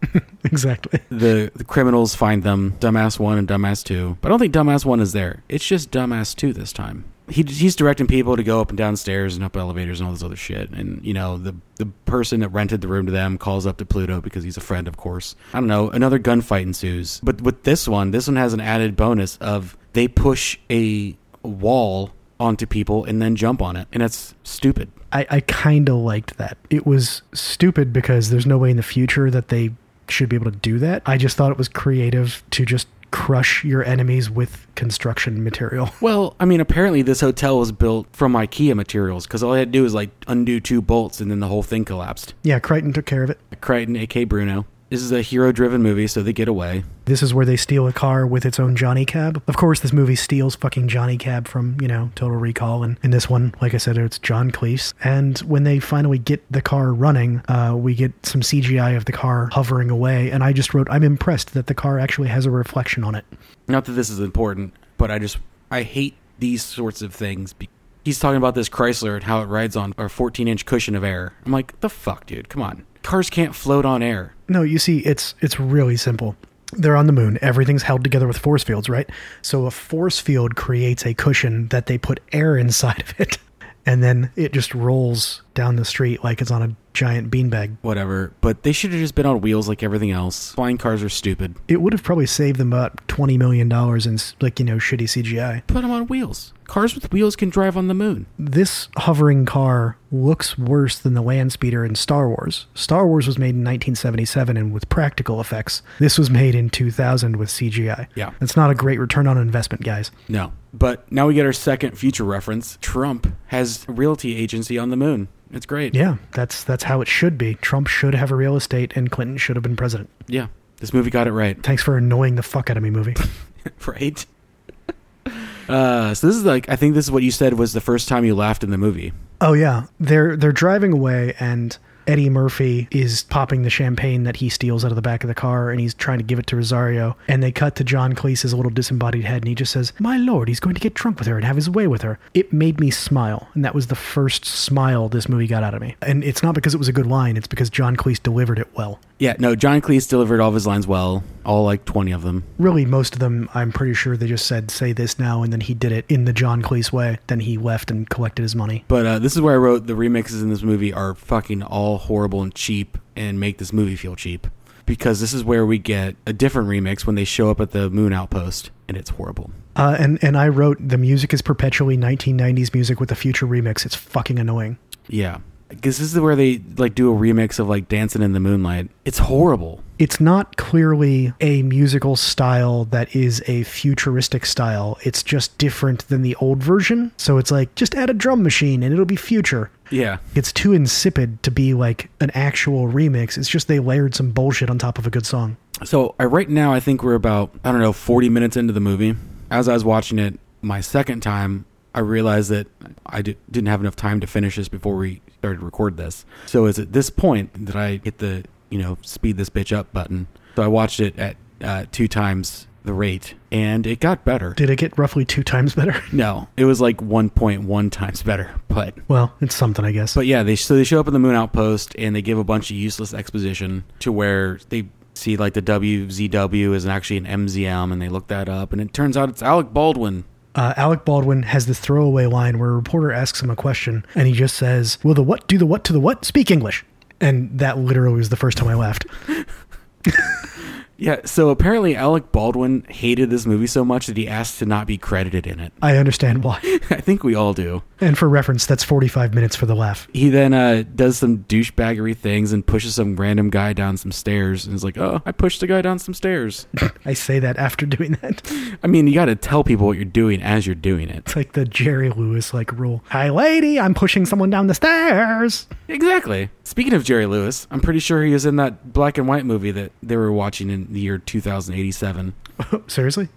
exactly. The the criminals find them, dumbass one and dumbass two. But I don't think dumbass one is there. It's just dumbass two this time. He, he's directing people to go up and down stairs and up elevators and all this other shit. And you know the the person that rented the room to them calls up to Pluto because he's a friend, of course. I don't know. Another gunfight ensues. But with this one, this one has an added bonus of they push a wall onto people and then jump on it, and that's stupid. I, I kind of liked that. It was stupid because there's no way in the future that they should be able to do that. I just thought it was creative to just crush your enemies with construction material. Well, I mean, apparently this hotel was built from IKEA materials because all I had to do was like undo two bolts and then the whole thing collapsed. Yeah, Crichton took care of it. Crichton, aka Bruno. This is a hero-driven movie, so they get away. This is where they steal a car with its own Johnny Cab. Of course, this movie steals fucking Johnny Cab from, you know, Total Recall. And in this one, like I said, it's John Cleese. And when they finally get the car running, uh, we get some CGI of the car hovering away. And I just wrote, I'm impressed that the car actually has a reflection on it. Not that this is important, but I just I hate these sorts of things. be- He's talking about this Chrysler and how it rides on a 14-inch cushion of air. I'm like, the fuck, dude? Come on, cars can't float on air. No, you see, it's it's really simple. They're on the moon. Everything's held together with force fields, right? So a force field creates a cushion that they put air inside of it, and then it just rolls down the street like it's on a giant beanbag. Whatever, but they should have just been on wheels like everything else. Flying cars are stupid. It would have probably saved them about twenty million dollars in like you know shitty CGI. Put them on wheels. Cars with wheels can drive on the moon. This hovering car looks worse than the land speeder in Star Wars. Star Wars was made in 1977 and with practical effects. This was made in 2000 with CGI. Yeah. That's not a great return on investment, guys. No. But now we get our second future reference. Trump has a realty agency on the moon. It's great. Yeah, that's that's how it should be. Trump should have a real estate, and Clinton should have been president. Yeah. This movie got it right. Thanks for annoying the fuck out of me, movie. right? Uh, so this is like I think this is what you said was the first time you laughed in the movie. Oh yeah, they're they're driving away, and Eddie Murphy is popping the champagne that he steals out of the back of the car, and he's trying to give it to Rosario. And they cut to John Cleese's little disembodied head, and he just says, "My lord, he's going to get drunk with her and have his way with her." It made me smile, and that was the first smile this movie got out of me. And it's not because it was a good line; it's because John Cleese delivered it well. Yeah, no, John Cleese delivered all of his lines well, all like twenty of them. Really, most of them, I'm pretty sure they just said, "Say this now," and then he did it in the John Cleese way. Then he left and collected his money. But uh, this is where I wrote the remixes in this movie are fucking all horrible and cheap and make this movie feel cheap. Because this is where we get a different remix when they show up at the moon outpost and it's horrible. Uh, and and I wrote the music is perpetually 1990s music with a future remix. It's fucking annoying. Yeah. Because this is where they like do a remix of like Dancing in the Moonlight. It's horrible. It's not clearly a musical style that is a futuristic style. It's just different than the old version. So it's like just add a drum machine and it'll be future. Yeah. It's too insipid to be like an actual remix. It's just they layered some bullshit on top of a good song. So I, right now, I think we're about I don't know forty minutes into the movie. As I was watching it my second time, I realized that I didn't have enough time to finish this before we started to record this. So it's at this point that I hit the you know speed this bitch up button. So I watched it at uh, two times the rate, and it got better. Did it get roughly two times better? No, it was like one point one times better, but Well, it's something, I guess. but yeah, they so they show up in the moon outpost and they give a bunch of useless exposition to where they see like the WZW is actually an MZM and they look that up and it turns out it's Alec Baldwin. uh, Alec Baldwin has this throwaway line where a reporter asks him a question, and he just says, "Will the what do the what to the what? Speak English." And that literally was the first time I laughed. Yeah, so apparently Alec Baldwin hated this movie so much that he asked to not be credited in it. I understand why. I think we all do. And for reference, that's 45 minutes for the laugh. He then uh, does some douchebaggery things and pushes some random guy down some stairs and is like, "Oh, I pushed a guy down some stairs." I say that after doing that. I mean, you got to tell people what you're doing as you're doing it. It's like the Jerry Lewis like rule. Hi, lady, I'm pushing someone down the stairs. Exactly. Speaking of Jerry Lewis, I'm pretty sure he was in that black and white movie that they were watching in the year 2087. Seriously?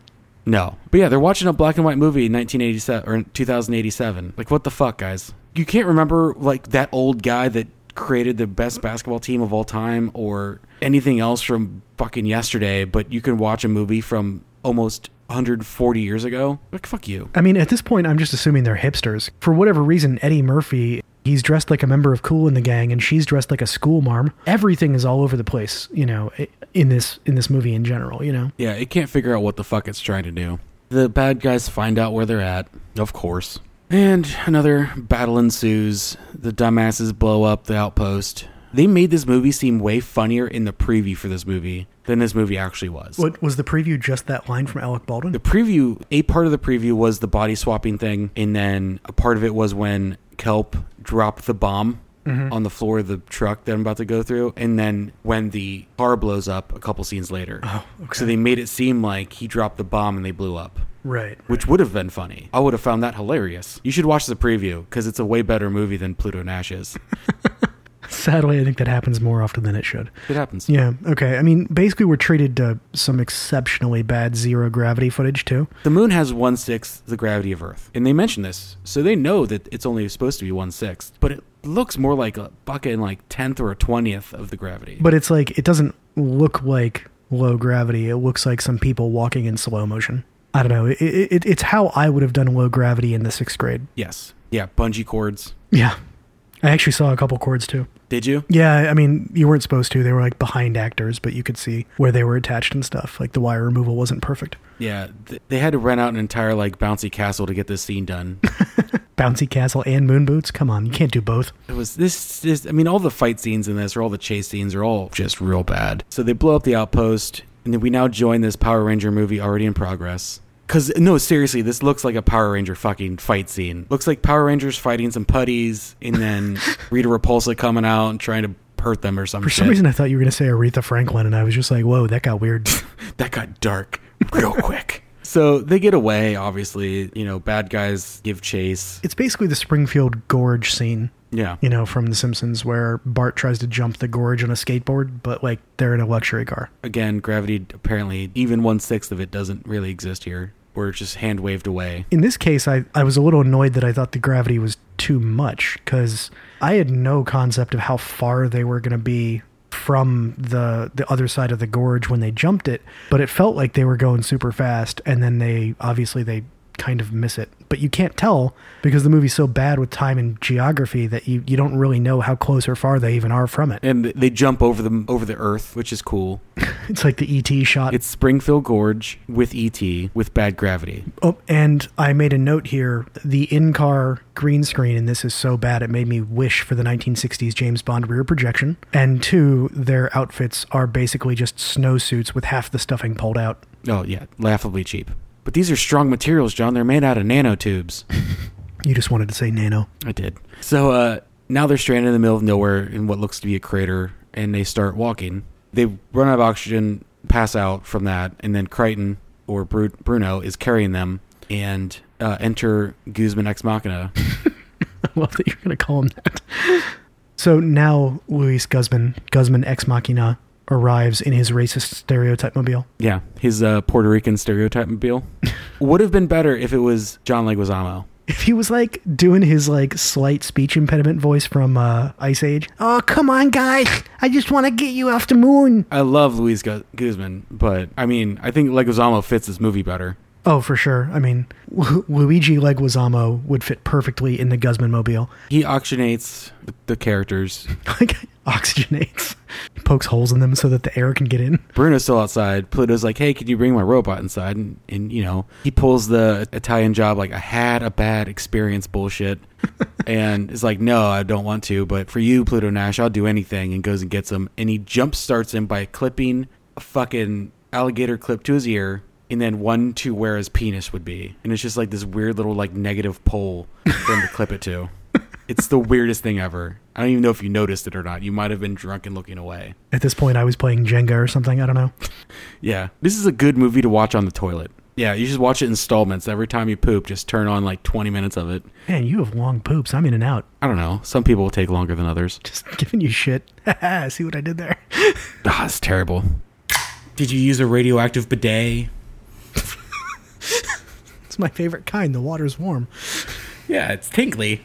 No. But yeah, they're watching a black and white movie in 1987 or in 2087. Like what the fuck, guys? You can't remember like that old guy that created the best basketball team of all time or anything else from fucking yesterday, but you can watch a movie from almost 140 years ago? Like fuck you. I mean, at this point, I'm just assuming they're hipsters. For whatever reason, Eddie Murphy, he's dressed like a member of Kool and the Gang, and she's dressed like a school marm. Everything is all over the place, you know, in this in this movie in general. You know, Yeah, it can't figure out what the fuck it's trying to do. The bad guys find out where they're at, of course. And another battle ensues. The dumbasses blow up the outpost. They made this movie seem way funnier in the preview for this movie than this movie actually was. what was the preview? Just that line from Alec Baldwin? The preview, a part of the preview was the body swapping thing, and then a part of it was when Kelp drop the bomb mm-hmm. on the floor of the truck that I'm about to go through, and then when the car blows up a couple scenes later. Oh, okay. So they made it seem like he dropped the bomb and they blew up, right. which would have been funny. I would have found that hilarious. You should watch the preview because it's a way better movie than Pluto Nash is. Sadly, I think that happens more often than it should. It happens. Yeah. Okay. I mean, basically, we're treated to some exceptionally bad zero gravity footage too. The moon has one sixth the gravity of Earth, and they mention this, so they know that it's only supposed to be one sixth, but it looks more like a fucking like tenth or a twentieth of the gravity. But it's like it doesn't look like low gravity. It looks like some people walking in slow motion. I don't know. It, it, it's how I would have done low gravity in the sixth grade. yes, yeah, bungee cords. Yeah. I actually saw a couple chords too. Did you? Yeah, I mean, you weren't supposed to. They were like behind actors, but you could see where they were attached and stuff. Like the wire removal wasn't perfect. Yeah, th- they had to rent out an entire like bouncy castle to get this scene done. Bouncy castle and moon boots. Come on, you can't do both. It was this, this. I mean, all the fight scenes in this, or all the chase scenes, are all just real bad. So they blow up the outpost, and then we now join this Power Ranger movie already in progress. Cause no, seriously, this looks like a Power Ranger fucking fight scene. Looks like Power Rangers fighting some putties, and then Rita Repulsa coming out and trying to hurt them or some For shit. some reason, I thought you were going to say Aretha Franklin, and I was just like, whoa, that got weird. that got dark real quick. So they get away, obviously. You know, bad guys give chase. It's basically the Springfield Gorge scene, Yeah. you know, from The Simpsons, where Bart tries to jump the gorge on a skateboard, but like they're in a luxury car. Again, gravity, apparently, even one sixth of it doesn't really exist here. Where it's just hand waved away. In this case, I, I was a little annoyed that I thought the gravity was too much because I had no concept of how far they were going to be from the the other side of the gorge when they jumped it, but it felt like they were going super fast, and then they obviously they kind of miss it. But you can't tell because the movie's so bad with time and geography that you, you don't really know how close or far they even are from it. And they jump over them over the earth, which is cool. It's like the ET shot. It's Springfield Gorge with ET with bad gravity. Oh, and I made a note here. The in-car green screen and this is so bad it made me wish for the 1960s James Bond rear projection. And two, their outfits are basically just snowsuits with half the stuffing pulled out. Oh yeah, laughably cheap. But these are strong materials, John. They're made out of nanotubes. You just wanted to say nano. I did. So uh, now they're stranded in the middle of nowhere in what looks to be a crater, and they start walking. They run out of oxygen, pass out from that, and then Crichton or Bru- Bruno is carrying them, and uh, enter Guzman Ex Machina. I love that you're going to call him that. So now Luis Guzman, Guzman ex machina, arrives in his racist stereotype mobile. yeah, his uh, Puerto Rican stereotype mobile. Would have been better if it was John Leguizamo. If he was like doing his like slight speech impediment voice from uh, Ice Age. Oh, come on, guys. I just want to get you off the moon. I love Luis Gu- Guzman, but I mean, I think Leguizamo fits this movie better. Oh, for sure. I mean, Lu- Luigi Leguizamo would fit perfectly in the Guzman mobile. He oxygenates the, the characters. Like oxygenates, he pokes holes in them so that the air can get in. Bruno's still outside. Pluto's like, "Hey, could you bring my robot inside?" And, and you know, he pulls the Italian job like I had a bad experience bullshit, and is like, "No, I don't want to, but for you, Pluto Nash, I'll do anything." And goes and gets him, and he jump starts him by clipping a fucking alligator clip to his ear, and then one to where his penis would be, and it's just like this weird little like negative pole for him to clip it to. It's the weirdest thing ever. I don't even know if you noticed it or not. You might have been drunk and looking away. At this point, I was playing Jenga or something. I don't know. Yeah, this is a good movie to watch on the toilet. Yeah, you just watch it in installments. Every time you poop, just turn on like 20 minutes of it. Man, you have long poops. I'm in and out. I don't know. Some people will take longer than others. Just giving you shit. See what I did there? Ah, it's terrible. Did you use a radioactive bidet? It's my favorite kind. The water's warm. Yeah, it's tinkly.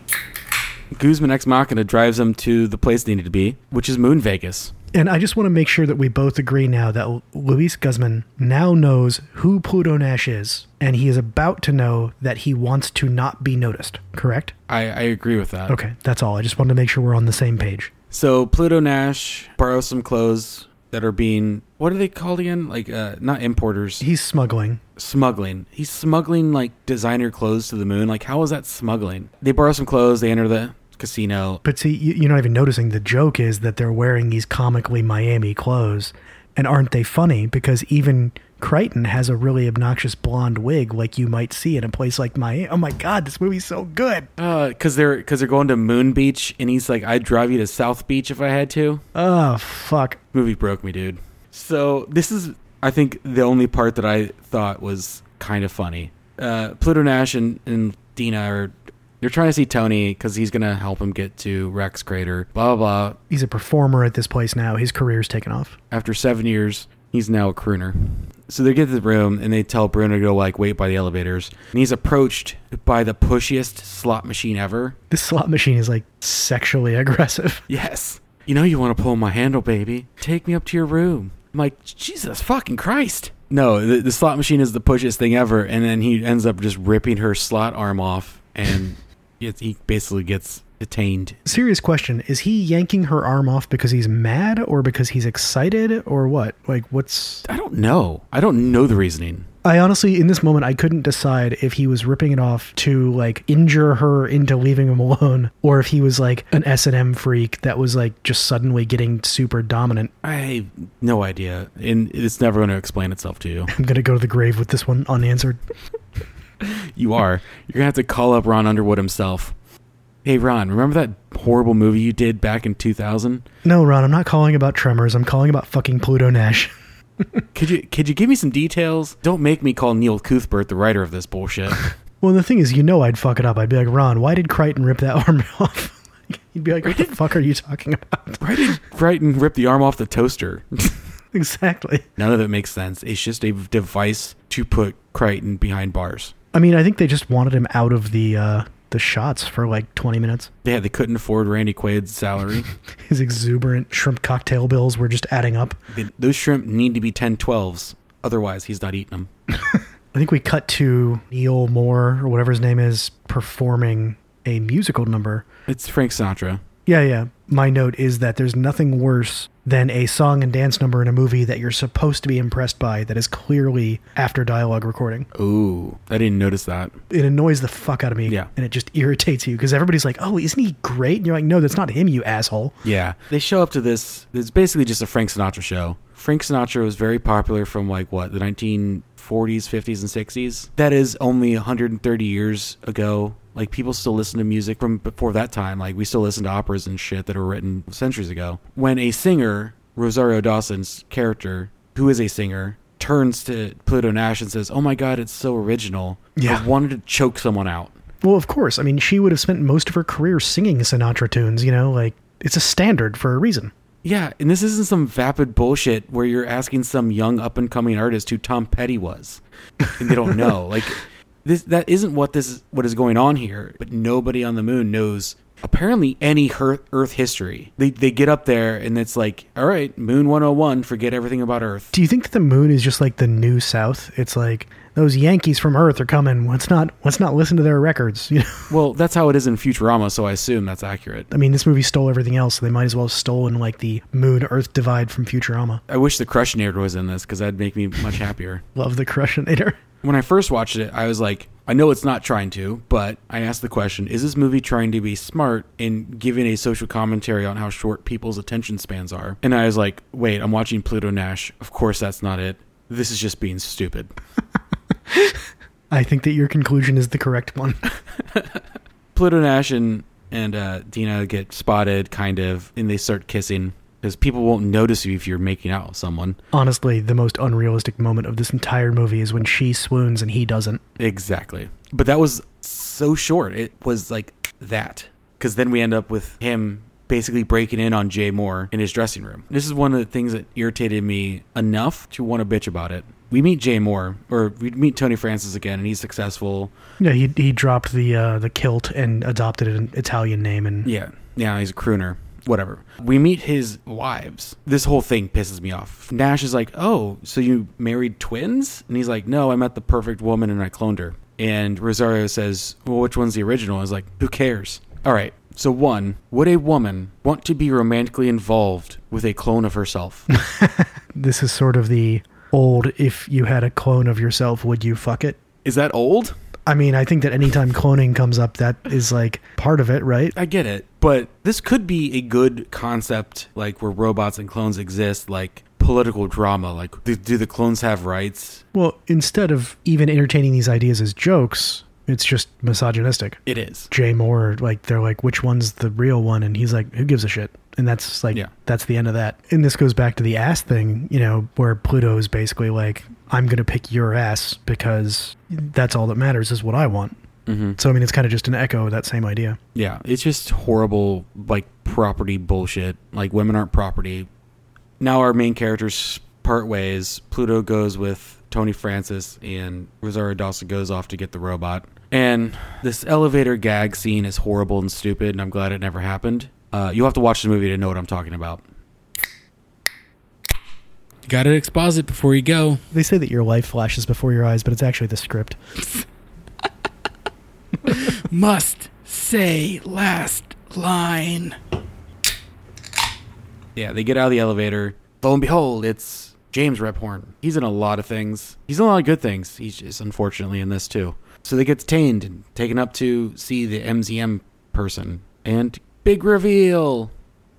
Guzman Ex Machina drives them to the place they need to be, which is Moon Vegas. And I just want to make sure that we both agree now that Luis Guzman now knows who Pluto Nash is, and he is about to know that he wants to not be noticed. Correct? I, I agree with that. Okay, that's all. I just wanted to make sure we're on the same page. So Pluto Nash borrows some clothes that are being what are they called again? Like uh not importers. He's smuggling. Smuggling. He's smuggling like designer clothes to the moon. Like how is that smuggling? They borrow some clothes, they enter the casino. But see, you- you're not even noticing the joke is that they're wearing these comically Miami clothes. And aren't they funny? Because even Crichton has a really obnoxious blonde wig like you might see in a place like Miami. Oh my god, this movie's so good. Uh cuz they're cuz they're going to Moon Beach and he's like I'd drive you to South Beach if I had to. Oh, fuck. Movie broke me, dude. So, this is I think the only part that I thought was kind of funny. Uh Pluto Nash and, and Dina are they're trying to see Tony because he's gonna help him get to Rex Crater. Blah blah blah. He's a performer at this place now. His career's taken off. after seven years, he's now a crooner. So they get to the room and they tell Bruno to go like wait by the elevators. And he's approached by the pushiest slot machine ever. This slot machine is like sexually aggressive. Yes. You know you want to pull my handle, baby. Take me up to your room. I'm like, Jesus fucking Christ. No, the, the slot machine is the pushiest thing ever. And then he ends up just ripping her slot arm off and it, he basically gets detained. Serious question. Is he yanking her arm off because he's mad or because he's excited or what? Like, what's. I don't know. I don't know the reasoning. I honestly, in this moment, I couldn't decide if he was ripping it off to like injure her into leaving him alone, or if he was like an S and M freak that was like just suddenly getting super dominant. I have no idea. And it's never going to explain itself to you. I'm gonna go to the grave with this one unanswered. You are. You're gonna have to call up Ron Underwood himself. Hey Ron, remember that horrible movie you did back in 2000? No, Ron, I'm not calling about Tremors. I'm calling about fucking Pluto Nash. could you could you give me some details? Don't make me call Neil Cuthbert the writer of this bullshit. Well, the thing is, you know I'd fuck it up. I'd be like, Ron, why did Crichton rip that arm off? He'd be like, what the fuck are you talking about? Why did Crichton rip the arm off the toaster? exactly. None of it makes sense. It's just a device to put Crichton behind bars. I mean, I think they just wanted him out of the uh, the shots for like 20 minutes. Yeah, they couldn't afford Randy Quaid's salary. His exuberant shrimp cocktail bills were just adding up. They- Those shrimp need to be 10-12s. Otherwise, he's not eating them. I think we cut to Neil Moore or whatever his name is performing a musical number. It's Frank Sinatra. Yeah, yeah. My note is that there's nothing worse than a song and dance number in a movie that you're supposed to be impressed by that is clearly after dialogue recording. Ooh, I didn't notice that. It annoys the fuck out of me. Yeah. And it just irritates you because everybody's like, oh, isn't he great? And you're like, no, that's not him, you asshole. Yeah, they show up to this. It's basically just a Frank Sinatra show. Frank Sinatra was very popular from like what the 1940s, 50s, and 60s. That is only 130 years ago. Like people still listen to music from before that time. Like we still listen to operas and shit that were written centuries ago. When a singer, Rosario Dawson's character, who is a singer, turns to Pluto Nash and says, "Oh my God, it's so original." Yeah. I wanted to choke someone out. Well, of course. I mean, she would have spent most of her career singing Sinatra tunes, you know, like it's a standard for a reason. Yeah, and this isn't some vapid bullshit where you're asking some young up and coming artist who Tom Petty was, and they don't know. like this, that isn't what this is, what is going on here. But nobody on the moon knows apparently any Earth, Earth history. They they get up there and it's like, all right, Moon 101, forget everything about Earth. Do you think that the moon is just like the new South? It's like those Yankees from Earth are coming. Let's not let's not listen to their records. You know, Well, that's how it is in Futurama, so I assume that's accurate. I mean, this movie stole everything else, so they might as well have stolen like the moon Earth divide from Futurama. I wish the Crushinator was in this because that'd make me much happier. Love the Crushinator. When I first watched it, I was like, I know it's not trying to, but I asked the question, is this movie trying to be smart in giving a social commentary on how short people's attention spans are? And I was like, wait, I'm watching Pluto Nash. Of course that's not it. This is just being stupid. I think that your conclusion is the correct one. Pluto Nash and and uh, Dina get spotted, kind of, and they start kissing because people won't notice you if you're making out with someone. Honestly, the most unrealistic moment of this entire movie is when she swoons and he doesn't. Exactly. But that was so short. It was like that. Because then we end up with him basically breaking in on Jay Mohr in his dressing room. This is one of the things that irritated me enough to want to bitch about it. We meet Jay Mohr, or we meet Tony Francis again, and he's successful. Yeah, he he dropped the uh, the kilt and adopted an Italian name, and Yeah, yeah, he's a crooner. Whatever. We meet his wives. This whole thing pisses me off. Nash is like, "Oh, so you married twins?" And he's like, "No, I met the perfect woman and I cloned her." And Rosario says, "Well, which one's the original?" I was like, "Who cares?" All right. So one, would a woman want to be romantically involved with a clone of herself? this is sort of the old if you had a clone of yourself, would you fuck it? is that old? I mean, I think that anytime cloning comes up, that is like part of it, right? I get it, but this could be a good concept, like where robots and clones exist, like political drama. Like, do, do the clones have rights? Well, instead of even entertaining these ideas as jokes, it's just misogynistic. It is. Jay Mohr, like they're like, which one's the real one? And he's like, who gives a shit? And that's like, Yeah. that's the end of that. And this goes back to the ass thing, you know, where Pluto is basically like, I'm gonna pick your ass because that's all that matters is what I want. Hmm So I mean, it's kind of just an echo of that same idea. Yeah, it's just horrible, like property bullshit. Like women aren't property. Now our main characters part ways. Pluto goes with Tony Francis, and Rosario Dawson goes off to get the robot. And this elevator gag scene is horrible and stupid, and I'm glad it never happened. Uh, you'll have to watch the movie to know what I'm talking about. Got to exposit before you go. They say that your life flashes before your eyes, but it's actually the script. Must say last line. Yeah, they get out of the elevator. Lo and behold, it's James Rebhorn. He's in a lot of things. He's in a lot of good things. He's just unfortunately in this too. So they get detained and taken up to see the MZM person. And big reveal.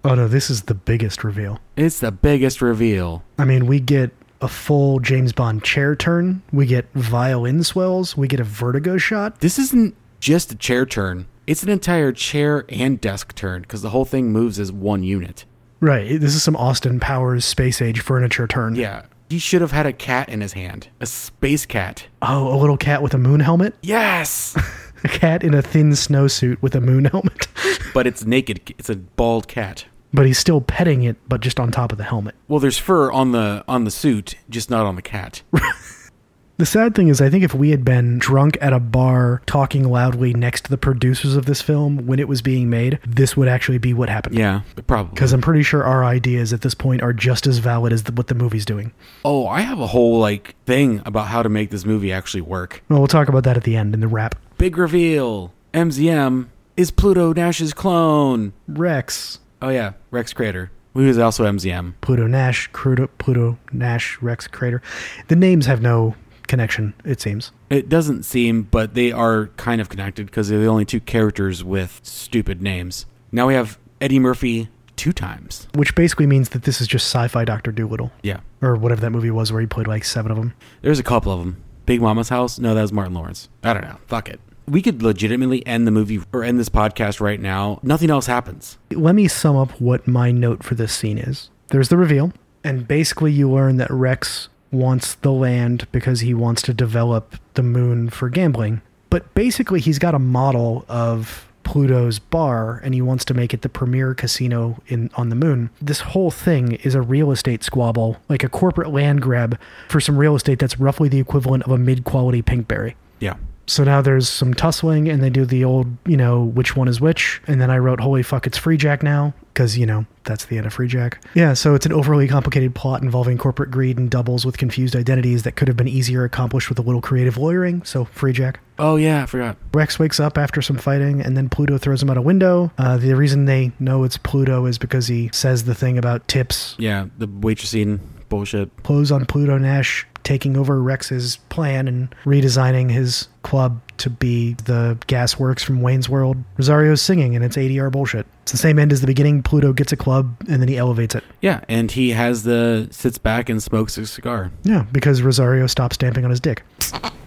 Oh no, this is the biggest reveal. It's the biggest reveal. I mean, we get a full James Bond chair turn. We get violin swells. We get a vertigo shot. This isn't just a chair turn. It's an entire chair and desk turn because the whole thing moves as one unit. Right. This is some Austin Powers space age furniture turn. Yeah. He should have had a cat in his hand, a space cat. Oh, a little cat with a moon helmet? Yes, A cat in a thin snowsuit with a moon helmet. but it's naked. It's a bald cat. but he's still petting it, but just on top of the helmet. Well, there's fur on the on the suit, just not on the cat. The sad thing is, I think if we had been drunk at a bar talking loudly next to the producers of this film when it was being made, this would actually be what happened. Yeah, probably. Because I'm pretty sure our ideas at this point are just as valid as the, what the movie's doing. Oh, I have a whole like thing about how to make this movie actually work. Well, we'll talk about that at the end in the wrap. Big reveal. MZM is Pluto Nash's clone. Rex, Oh yeah, Rex Crater, who is also MZM. Pluto Nash, Crudo, Pluto Nash, Rex Crater. The names have no connection, it seems. It doesn't seem, but they are kind of connected because they're the only two characters with stupid names. Now we have Eddie Murphy two times. Which basically means that this is just sci-fi Doctor Dolittle, Yeah, or whatever that movie was where he played like seven of them. there's a couple of them. Big Mama's House? No, that was Martin Lawrence. I don't know. Fuck it. We could legitimately end the movie or end this podcast right now. Nothing else happens. Let me sum up what my note for this scene is. There's the reveal, and basically you learn that Rex wants the land because he wants to develop the moon for gambling. But basically he's got a model of Pluto's bar and he wants to make it the premier casino in on the moon. This whole thing is a real estate squabble, like a corporate land grab for some real estate that's roughly the equivalent of a mid-quality pinkberry. Yeah. So now there's some tussling, and they do the old, you know, which one is which. And then I wrote, holy fuck, it's Freejack now. Because, you know, that's the end of Freejack. Yeah, so it's an overly complicated plot involving corporate greed and doubles with confused identities that could have been easier accomplished with a little creative lawyering. So, Freejack. Oh yeah, I forgot. Rex wakes up after some fighting, and then Pluto throws him out a window. Uh, the reason they know it's Pluto is because he says the thing about tips. Yeah, the waitressing bullshit. Close on Pluto Nash taking over Rex's plan and redesigning his club to be the gas works from Wayne's World. Rosario's singing, and it's ADR bullshit. It's the same end as the beginning. Pluto gets a club, and then he elevates it. Yeah, and he has the sits back and smokes a cigar. Yeah, because Rosario stops stamping on his dick.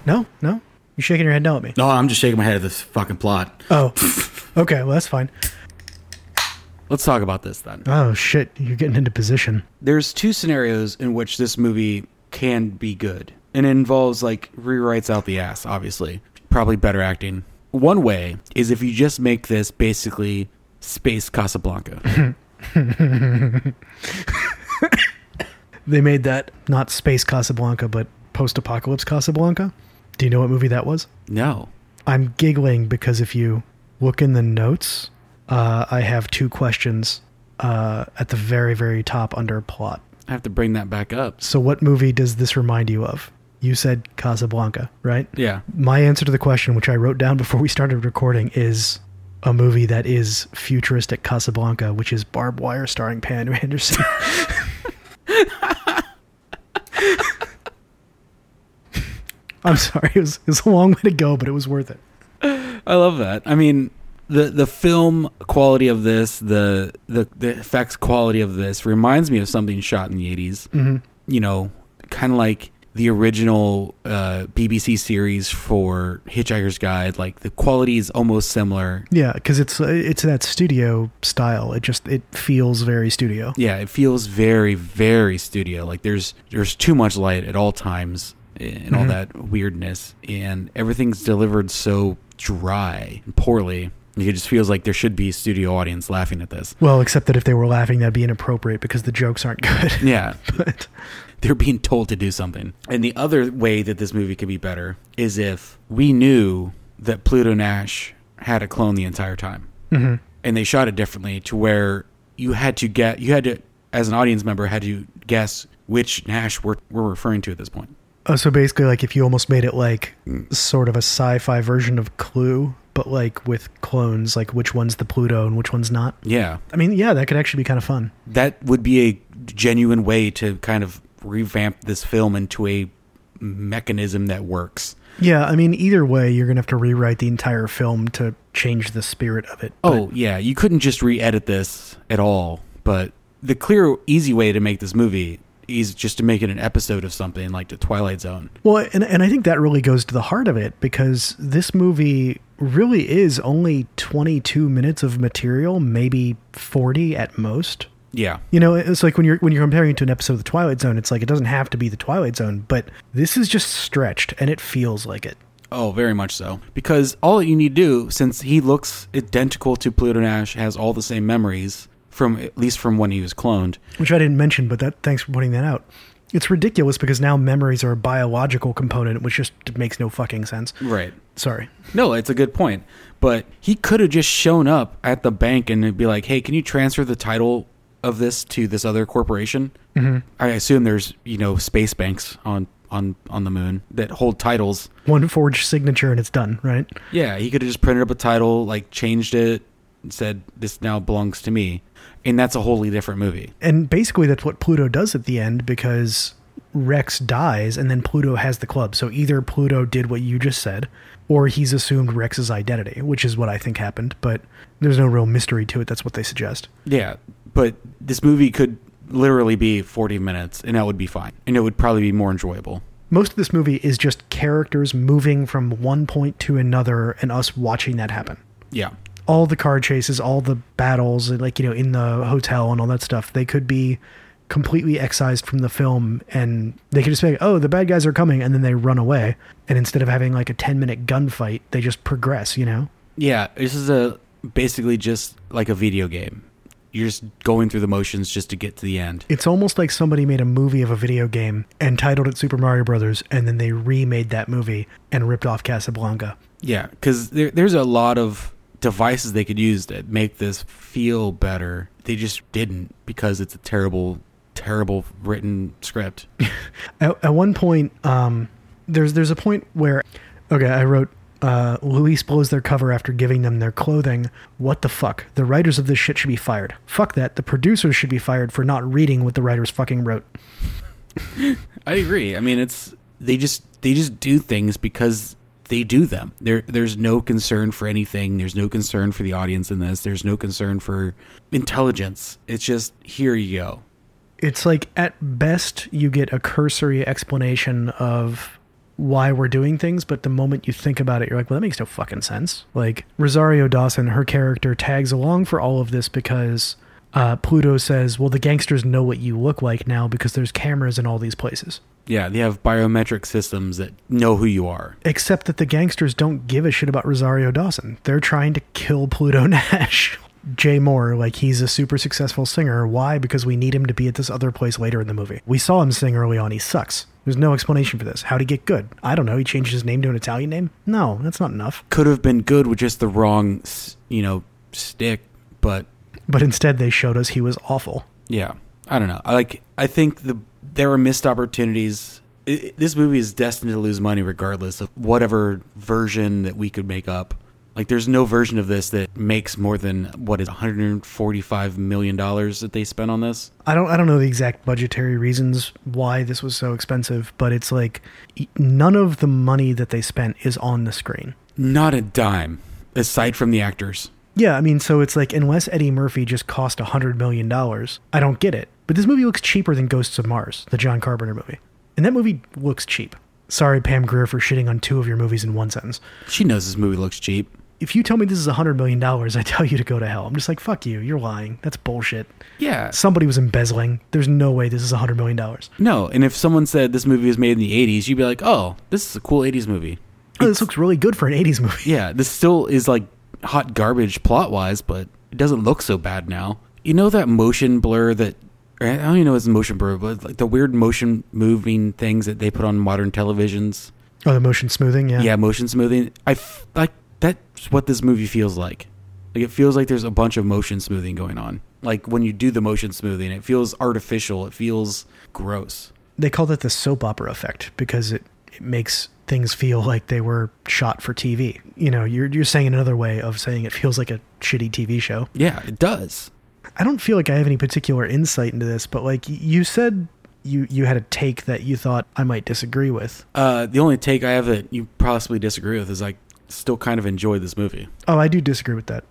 No, no. You're shaking your head no at me. No, I'm just shaking my head at this fucking plot. Oh, okay. Well, that's fine. Let's talk about this then. Oh shit, you're getting into position. There's two scenarios in which this movie can be good. And it involves like rewrites out the ass, obviously. Probably better acting. One way is if you just make this basically space Casablanca. They made that not space Casablanca, but post-apocalypse Casablanca. Do you know what movie that was? no. I'm giggling because if you look in the notes, uh, I have two questions uh, at the very, very top under plot. I have to bring that back up. So, what movie does this remind you of? You said Casablanca, right? Yeah. My answer to the question, which I wrote down before we started recording, is a movie that is futuristic Casablanca, which is Barb Wire starring Pam Anderson. I'm sorry, it was, it was a long way to go, but it was worth it. I love that. I mean, the the film quality of this, the the the effects quality of this reminds me of something shot in the 80s. Mhm. You know, kind of like the original uh, BBC series for Hitchhiker's Guide. Like the quality is almost similar. Yeah, because it's it's that studio style. It just it feels very studio. Yeah, it feels very very studio. Like there's there's too much light at all times and all Mhm. that weirdness and everything's delivered so dry and poorly. It just feels like there should be a studio audience laughing at this. Well, except that if they were laughing, that'd be inappropriate because the jokes aren't good. Yeah, but they're being told to do something. And the other way that this movie could be better is if we knew that Pluto Nash had a clone the entire time. mhm. And they shot it differently to where you had to get, you had to, as an audience member, had to guess which Nash we're, we're referring to at this point. Oh, so basically, like if you almost made it like Mm. sort of a sci-fi version of Clue, but like with clones, like which one's the Pluto and which one's not. Yeah. I mean, yeah, that could actually be kind of fun. That would be a genuine way to kind of revamp this film into a mechanism that works. Yeah, I mean, either way, you're gonna have to rewrite the entire film to change the spirit of it. Oh yeah, you couldn't just re-edit this at all. But the clear, easy way to make this movie is just to make it an episode of something like the Twilight Zone. Well, and and I think that really goes to the heart of it because this movie really is only 22 minutes of material, maybe 40 at most. Yeah. You know, it's like when you're when you're comparing it to an episode of the Twilight Zone, it's like it doesn't have to be the Twilight Zone, but this is just stretched and it feels like it. Oh, very much so. Because all that you need to do, since he looks identical to Pluto Nash, has all the same memories from at least from when he was cloned. Which I didn't mention, but that thanks for pointing that out. It's ridiculous because now memories are a biological component, which just makes no fucking sense. Right. Sorry. No, it's a good point. But he could have just shown up at the bank and be like, "Hey, can you transfer the title of this to this other corporation?" Mm-hmm. I assume there's you know space banks on on on the moon that hold titles. One forged signature and it's done, right? Yeah, he could have just printed up a title, like changed it, and said this now belongs to me, and that's a wholly different movie. And basically, that's what Pluto does at the end because Rex dies and then Pluto has the club. So either Pluto did what you just said, or he's assumed Rex's identity, which is what I think happened. But there's no real mystery to it. That's what they suggest. Yeah, but this movie could literally be 40 minutes, and that would be fine, and it would probably be more enjoyable. Most of this movie is just characters moving from one point to another and us watching that happen. Yeah. All the car chases, all the battles, and like you know, in the hotel and all that stuff, they could be completely excised from the film, and they could just be like, "Oh, the bad guys are coming," and then they run away. And instead of having like a ten minute gunfight, they just progress. You know, Yeah, this is a basically just like a video game. You're just going through the motions just to get to the end. it's almost like somebody made a movie of a video game and titled it Super Mario Brothers, and then they remade that movie and ripped off Casablanca. Yeah, because there, there's a lot of devices they could use that make this feel better. They just didn't because it's a terrible, terrible written script. At, at one point, um, there's there's a point where, okay, I wrote. Uh, Luis blows their cover after giving them their clothing. What the fuck? The writers of this shit should be fired. Fuck that. The producers should be fired for not reading what the writers fucking wrote. I agree. I mean, it's they just they just do things because they do them. There there's no concern for anything. There's no concern for the audience in this. There's no concern for intelligence. It's just here you go. It's like at best you get a cursory explanation of why we're doing things, but the moment you think about it, you're like, well, that makes no fucking sense. Like Rosario Dawson, her character tags along for all of this because uh, Pluto says, well, the gangsters know what you look like now because there's cameras in all these places. Yeah, they have biometric systems that know who you are. Except that the gangsters don't give a shit about Rosario Dawson. They're trying to kill Pluto Nash. Jay Mohr, like he's a super successful singer. Why? Because we need him to be at this other place later in the movie. We saw him sing early on. He sucks. There's no explanation for this. How'd he get good? I don't know. He changed his name to an Italian name? No, that's not enough. Could have been good with just the wrong, you know, stick, but But instead, they showed us he was awful. yeah, I don't know. I like I think the there were missed opportunities. I I- this movie is destined to lose money regardless of whatever version that we could make up. Like there's no version of this that makes more than what is 145 million dollars that they spent on this. I don't I don't know the exact budgetary reasons why this was so expensive, but it's like none of the money that they spent is on the screen. Not a dime aside from the actors. Yeah, I mean, so it's like unless Eddie Murphy just cost a hundred million dollars, I don't get it. But this movie looks cheaper than Ghosts of Mars, the John Carpenter movie, and that movie looks cheap. Sorry, Pam Grier, for shitting on two of your movies in one sentence. She knows this movie looks cheap. If you tell me this is a hundred million dollars, I tell you to go to hell. I'm just like, fuck you, you're lying. That's bullshit. Yeah. Somebody was embezzling. There's no way this is a hundred million dollars. No, and if someone said this movie was made in the 80s, you'd be like, "Oh, this is a cool 80s movie." Oh, this looks really good for an '80s movie. Yeah, this still is like hot garbage plot wise, but it doesn't look so bad now. You know that motion blur that I don't even know it's motion blur, but like the weird motion moving things that they put on modern televisions. Oh, the motion smoothing, yeah. Yeah, motion smoothing. I f- like that's what this movie feels like. Like it feels like there's a bunch of motion smoothing going on. Like when you do the motion smoothing, it feels artificial. It feels gross. They call that the soap opera effect because it, it makes things feel like they were shot for TV. You know, you're you're saying another way of saying it feels like a shitty TV show. Yeah, it does. I don't feel like I have any particular insight into this, but like you said you you had a take that you thought I might disagree with. Uh, the only take I have that you possibly disagree with is I still kind of enjoy this movie. Oh, I do disagree with that.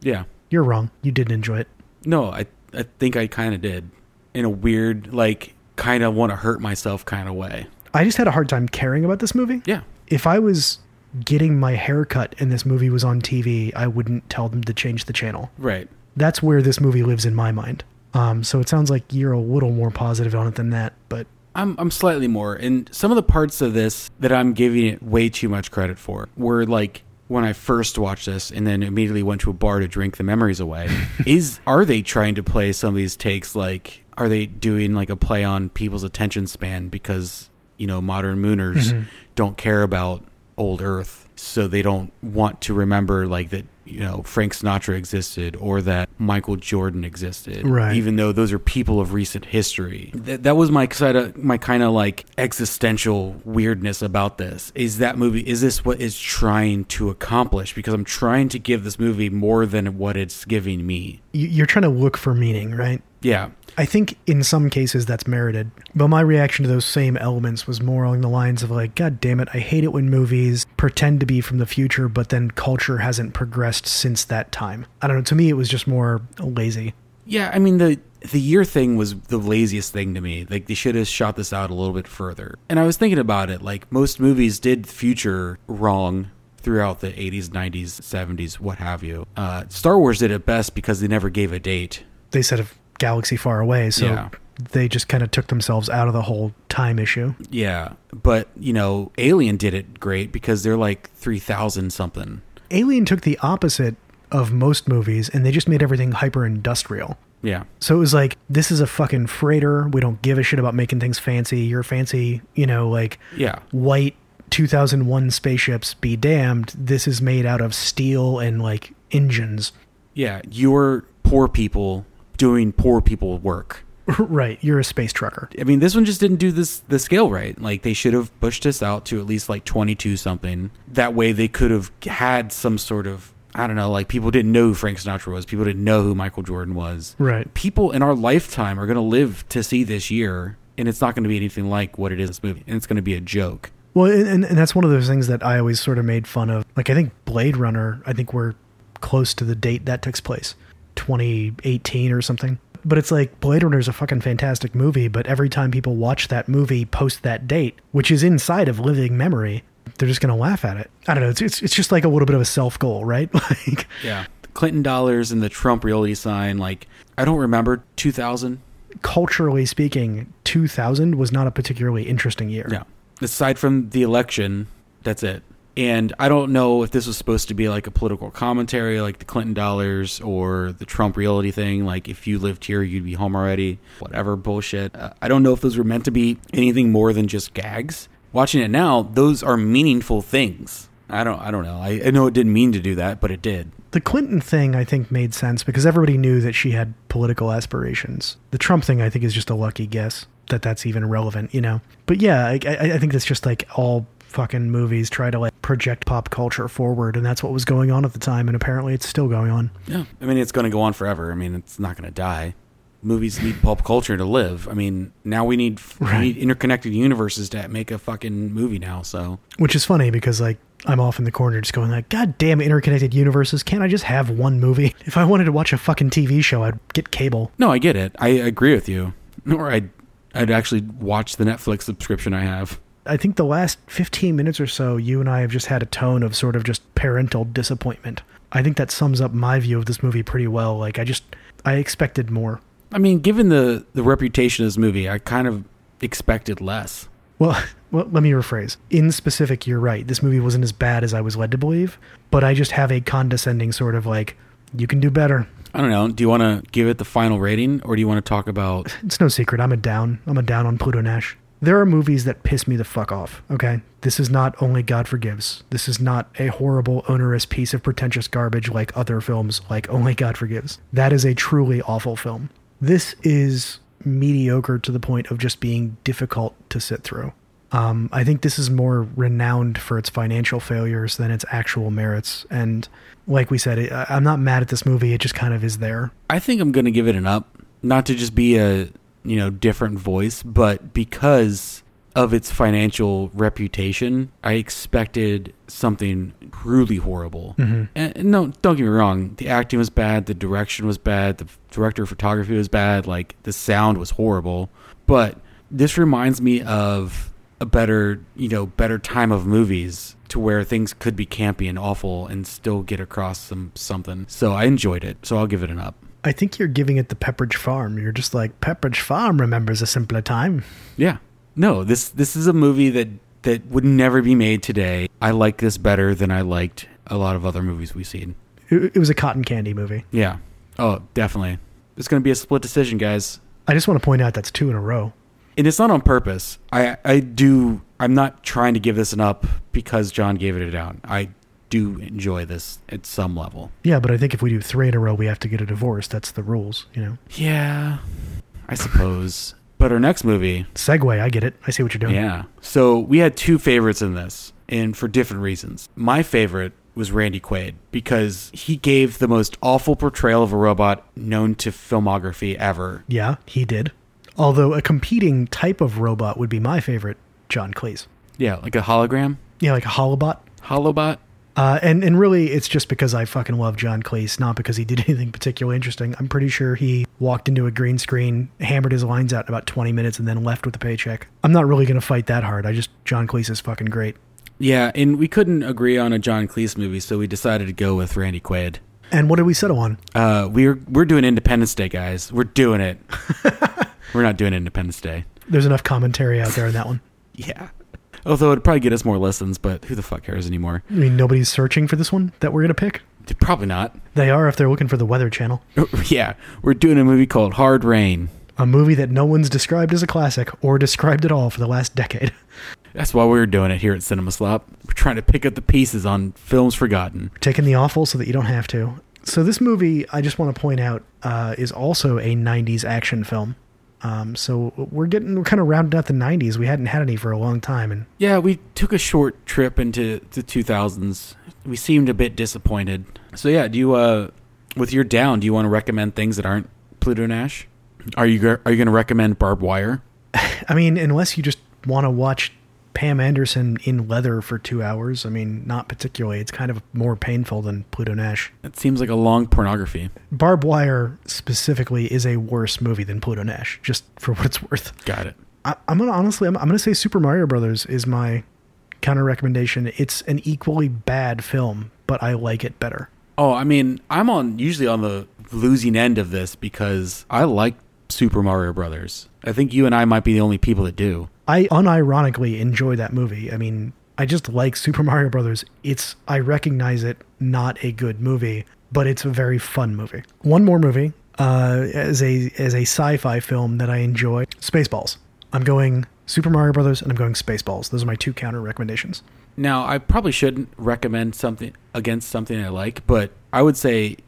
Yeah. You're wrong. You didn't enjoy it. No, I I think I kind of did in a weird like kind of want to hurt myself kind of way. I just had a hard time caring about this movie. Yeah. If I was getting my hair cut and this movie was on TV, I wouldn't tell them to change the channel. Right. That's where this movie lives in my mind. Um, so it sounds like you're a little more positive on it than that, but I'm I'm slightly more, and some of the parts of this that I'm giving it way too much credit for were like when I first watched this, and then immediately went to a bar to drink the memories away. is are they trying to play some of these takes? Like, are they doing like a play on people's attention span because you know modern mooners Mhm. don't care about old Earth, so they don't want to remember like that you know Frank Sinatra existed or that Michael Jordan existed, Right. Even though those are people of recent history. That, that was my kind of my kind of like existential weirdness about this. Is that movie? Is this what it's trying to accomplish? Because I'm trying to give this movie more than what it's giving me. you're trying to look for meaning, right? Yeah, I think in some cases that's merited, but my reaction to those same elements was more along the lines of like, God damn it, I hate it when movies pretend to be from the future, but then culture hasn't progressed since that time. I don't know. To me, it was just more lazy. Yeah, I mean the the year thing was the laziest thing to me. Like they should have shot this out a little bit further. And I was thinking about it. Like most movies did future wrong throughout the 80s, 90s, 70s, what have you. Uh, Star Wars did it best because they never gave a date. They said galaxy far away, so Yeah. they just kind of took themselves out of the whole time issue. Yeah, but you know, Alien did it great because they're like 3000 something. Alien took the opposite of most movies, and they just made everything hyper industrial. Yeah. So it was like, this is a fucking freighter. We don't give a shit about making things fancy. You're fancy, you know, like Yeah. white 2001 spaceships be damned. This is made out of steel and like engines. Yeah, you're poor people doing poor people work. right. You're a space trucker. I mean, this one just didn't do this the scale right. Like they should have pushed this out to at least like 22 something. That way they could have had some sort of I don't know, like people didn't know who Frank Sinatra was. People didn't know who Michael Jordan was. Right. People in our lifetime are going to live to see this year and it's not going to be anything like what it is this movie and it's going to be a joke. Well, and, and that's one of those things that I always sort of made fun of. Like, I think Blade Runner, I think we're close to the date that takes place 2018 or something. But it's like Blade Runner is a fucking fantastic movie, but every time people watch that movie post that date, which is inside of living memory, they're just going to laugh at it. I don't know. It's, it's, it's just like a little bit of a self goal, right? like, Yeah. Clinton dollars and the Trump realty sign like I don't remember 2000. culturally speaking, 2000 was not a particularly interesting year. Yeah. Aside from the election, that's it. And I don't know if this was supposed to be like a political commentary, like the Clinton dollars or the Trump reality thing. Like, if you lived here, you'd be home already. Whatever bullshit. Uh, I don't know if those were meant to be anything more than just gags. Watching it now, those are meaningful things. I don't. I don't know. I, I know it didn't mean to do that, but it did. The Clinton thing, I think, made sense because everybody knew that she had political aspirations. The Trump thing, I think, is just a lucky guess that that's even relevant, you know? But yeah, I, I, I think that's just like all fucking movies try to like project pop culture forward, and that's what was going on at the time, and apparently it's still going on. Yeah. I mean, it's going to go on forever. I mean, it's not going to die. Movies need pulp culture to live. I mean, now we need Right. we need interconnected universes to make a fucking movie now. So Which is funny because like I'm off in the corner just going like, God damn interconnected universes, can't I just have one movie? If I wanted to watch a fucking TV show, I'd get cable. no, I get it. I agree with you. Or I'd I'd actually watch the Netflix subscription I have. I think the last 15 minutes or so, you and I have just had a tone of sort of just parental disappointment. I think that sums up my view of this movie pretty well. Like, I just, I expected more. I mean, given the the reputation of this movie, I kind of expected less. Well, well, let me rephrase. In specific, you're right. This movie wasn't as bad as I was led to believe, but I just have a condescending sort of like, you can do better. I don't know. Do you want to give it the final rating, or do you want to talk about? It's no secret. I'm a down. I'm a down on Pluto Nash. There are movies that piss me the fuck off, okay? This is not only God Forgives. This is not a horrible, onerous piece of pretentious garbage like other films like Only God Forgives. That is a truly awful film. This is mediocre to the point of just being difficult to sit through. Um, I think this is more renowned for its financial failures than its actual merits. And like we said, I'm not mad at this movie. It just kind of is there. I think I'm going to give it an up, not to just be a you know different voice, but because of its financial reputation, I expected something truly horrible. Mhm. And, and no, don't get me wrong. The acting was bad. The direction was bad. The director of photography was bad. Like the sound was horrible. But this reminds me of a better, you know, better time of movies to where things could be campy and awful and still get across some something. So I enjoyed it. So I'll give it an up. I think you're giving it the Pepperidge Farm. You're just like Pepperidge Farm remembers a simpler time. Yeah. No, this this is a movie that that would never be made today. I like this better than I liked a lot of other movies we've seen. It, it was a cotton candy movie. Yeah. Oh, definitely. It's going to be a split decision, guys. I just want to point out that's two in a row. And it's not on purpose. I I do I'm not trying to give this an up because John gave it a down. I do enjoy this at some level. Yeah, but I think if we do three in a row, we have to get a divorce. That's the rules, you know. Yeah. I suppose. But our next movie segue, I get it. I see what you're doing. Yeah. So we had two favorites in this, and for different reasons. My favorite was Randy Quaid because he gave the most awful portrayal of a robot known to filmography ever. Yeah, he did. Although a competing type of robot would be my favorite, John Cleese. Yeah, like a hologram, Yeah, like a holobot. holobot. Uh, and and really, it's just because I fucking love John Cleese, not because he did anything particularly interesting. I'm pretty sure he walked into a green screen, hammered his lines out in about 20 minutes, and then left with a paycheck. I'm not really gonna fight that hard. I just John Cleese is fucking great. Yeah, and we couldn't agree on a John Cleese movie, so we decided to go with Randy Quaid. And what did we settle on? Uh, we're we're doing Independence Day, guys. We're doing it. we're not doing Independence Day. There's enough commentary out there in that one. Yeah. Although it'd probably get us more listens, but who the fuck cares anymore? I mean, nobody's searching for this one that we're gonna pick. Probably not. They are if they're looking for the Weather Channel, yeah, we're doing a movie called Hard Rain. a movie that no one's described as a classic or described at all for the last decade. That's why we're doing it here at Cinema Slop. We're trying to pick up the pieces on films forgotten. We're taking the awful so that you don't have to. So this movie, I just want to point out, uh, is also a '90s action film. Um, so we're getting we're kind of rounding out the '90s. We hadn't had any for a long time, and Yeah, we took a short trip into the 2000s. We seemed a bit disappointed. So yeah, do you uh with your down, do you want to recommend things that aren't Pluto Nash? Are you are you going to recommend Barb Wire? I mean, unless you just want to watch Pam Anderson in leather for two hours, I mean, not particularly. It's kind of more painful than Pluto Nash. It seems like a long pornography. Barb Wire specifically is a worse movie than Pluto Nash, just for what it's worth. Got it. I, I'm gonna honestly, I'm, I'm gonna say Super Mario Brothers is my counter recommendation. It's an equally bad film, but I like it better. Oh, I mean, I'm on usually on the losing end of this because I like Super Mario Brothers. I think you and I might be the only people that do. I unironically enjoy that movie. I mean, I just like Super Mario Brothers. It's I recognize it not a good movie, but it's a very fun movie. One more movie uh, as a as a sci-fi film that I enjoy, Spaceballs. I'm going Super Mario Brothers and I'm going Spaceballs. Those are my two counter recommendations. Now, I probably shouldn't recommend something against something I like, but I would say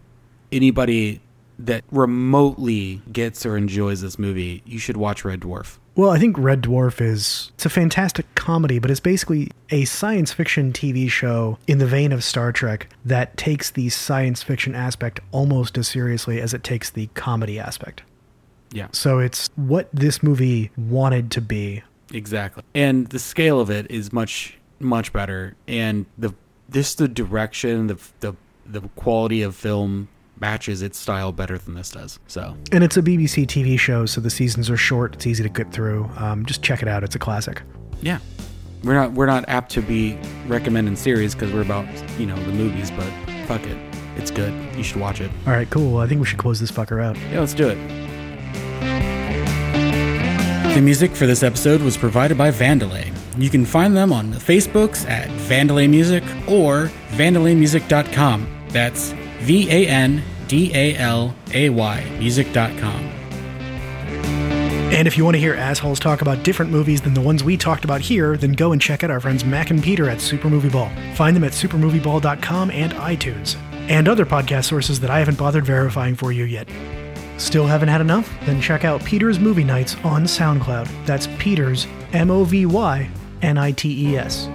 anybody that remotely gets or enjoys this movie, you should watch Red Dwarf. Well, I think Red Dwarf is it's a fantastic comedy, but it's basically a science fiction TV show in the vein of Star Trek that takes the science fiction aspect almost as seriously as it takes the comedy aspect. Yeah, So it's what this movie wanted to be. exactly. And the scale of it is much much better and the this the direction, the the the quality of film matches its style better than this does. So, And it's a BBC TV show, so the seasons are short. It's easy to get through. Um, just check it out. It's a classic. yeah. We're not we're not apt to be recommending series because we're about, you know, the movies, but fuck it. It's good. You should watch it. All right, cool. I think we should close this fucker out. Yeah, let's do it. The music for this episode was provided by Vandalay. You can find them on the Facebooks at Vandalay Music or vandalaymusic.com. That's V A N D A L A Y music.com. And if you want to hear assholes talk about different movies than the ones we talked about here, then go and check out our friends Mac and Peter at Super Movie Ball. Find them at supermovieball.com and iTunes, and other podcast sources that I haven't bothered verifying for you yet. Still haven't had enough? Then check out Peter's Movie Nights on SoundCloud. That's Peter's M O V Y N I T E S.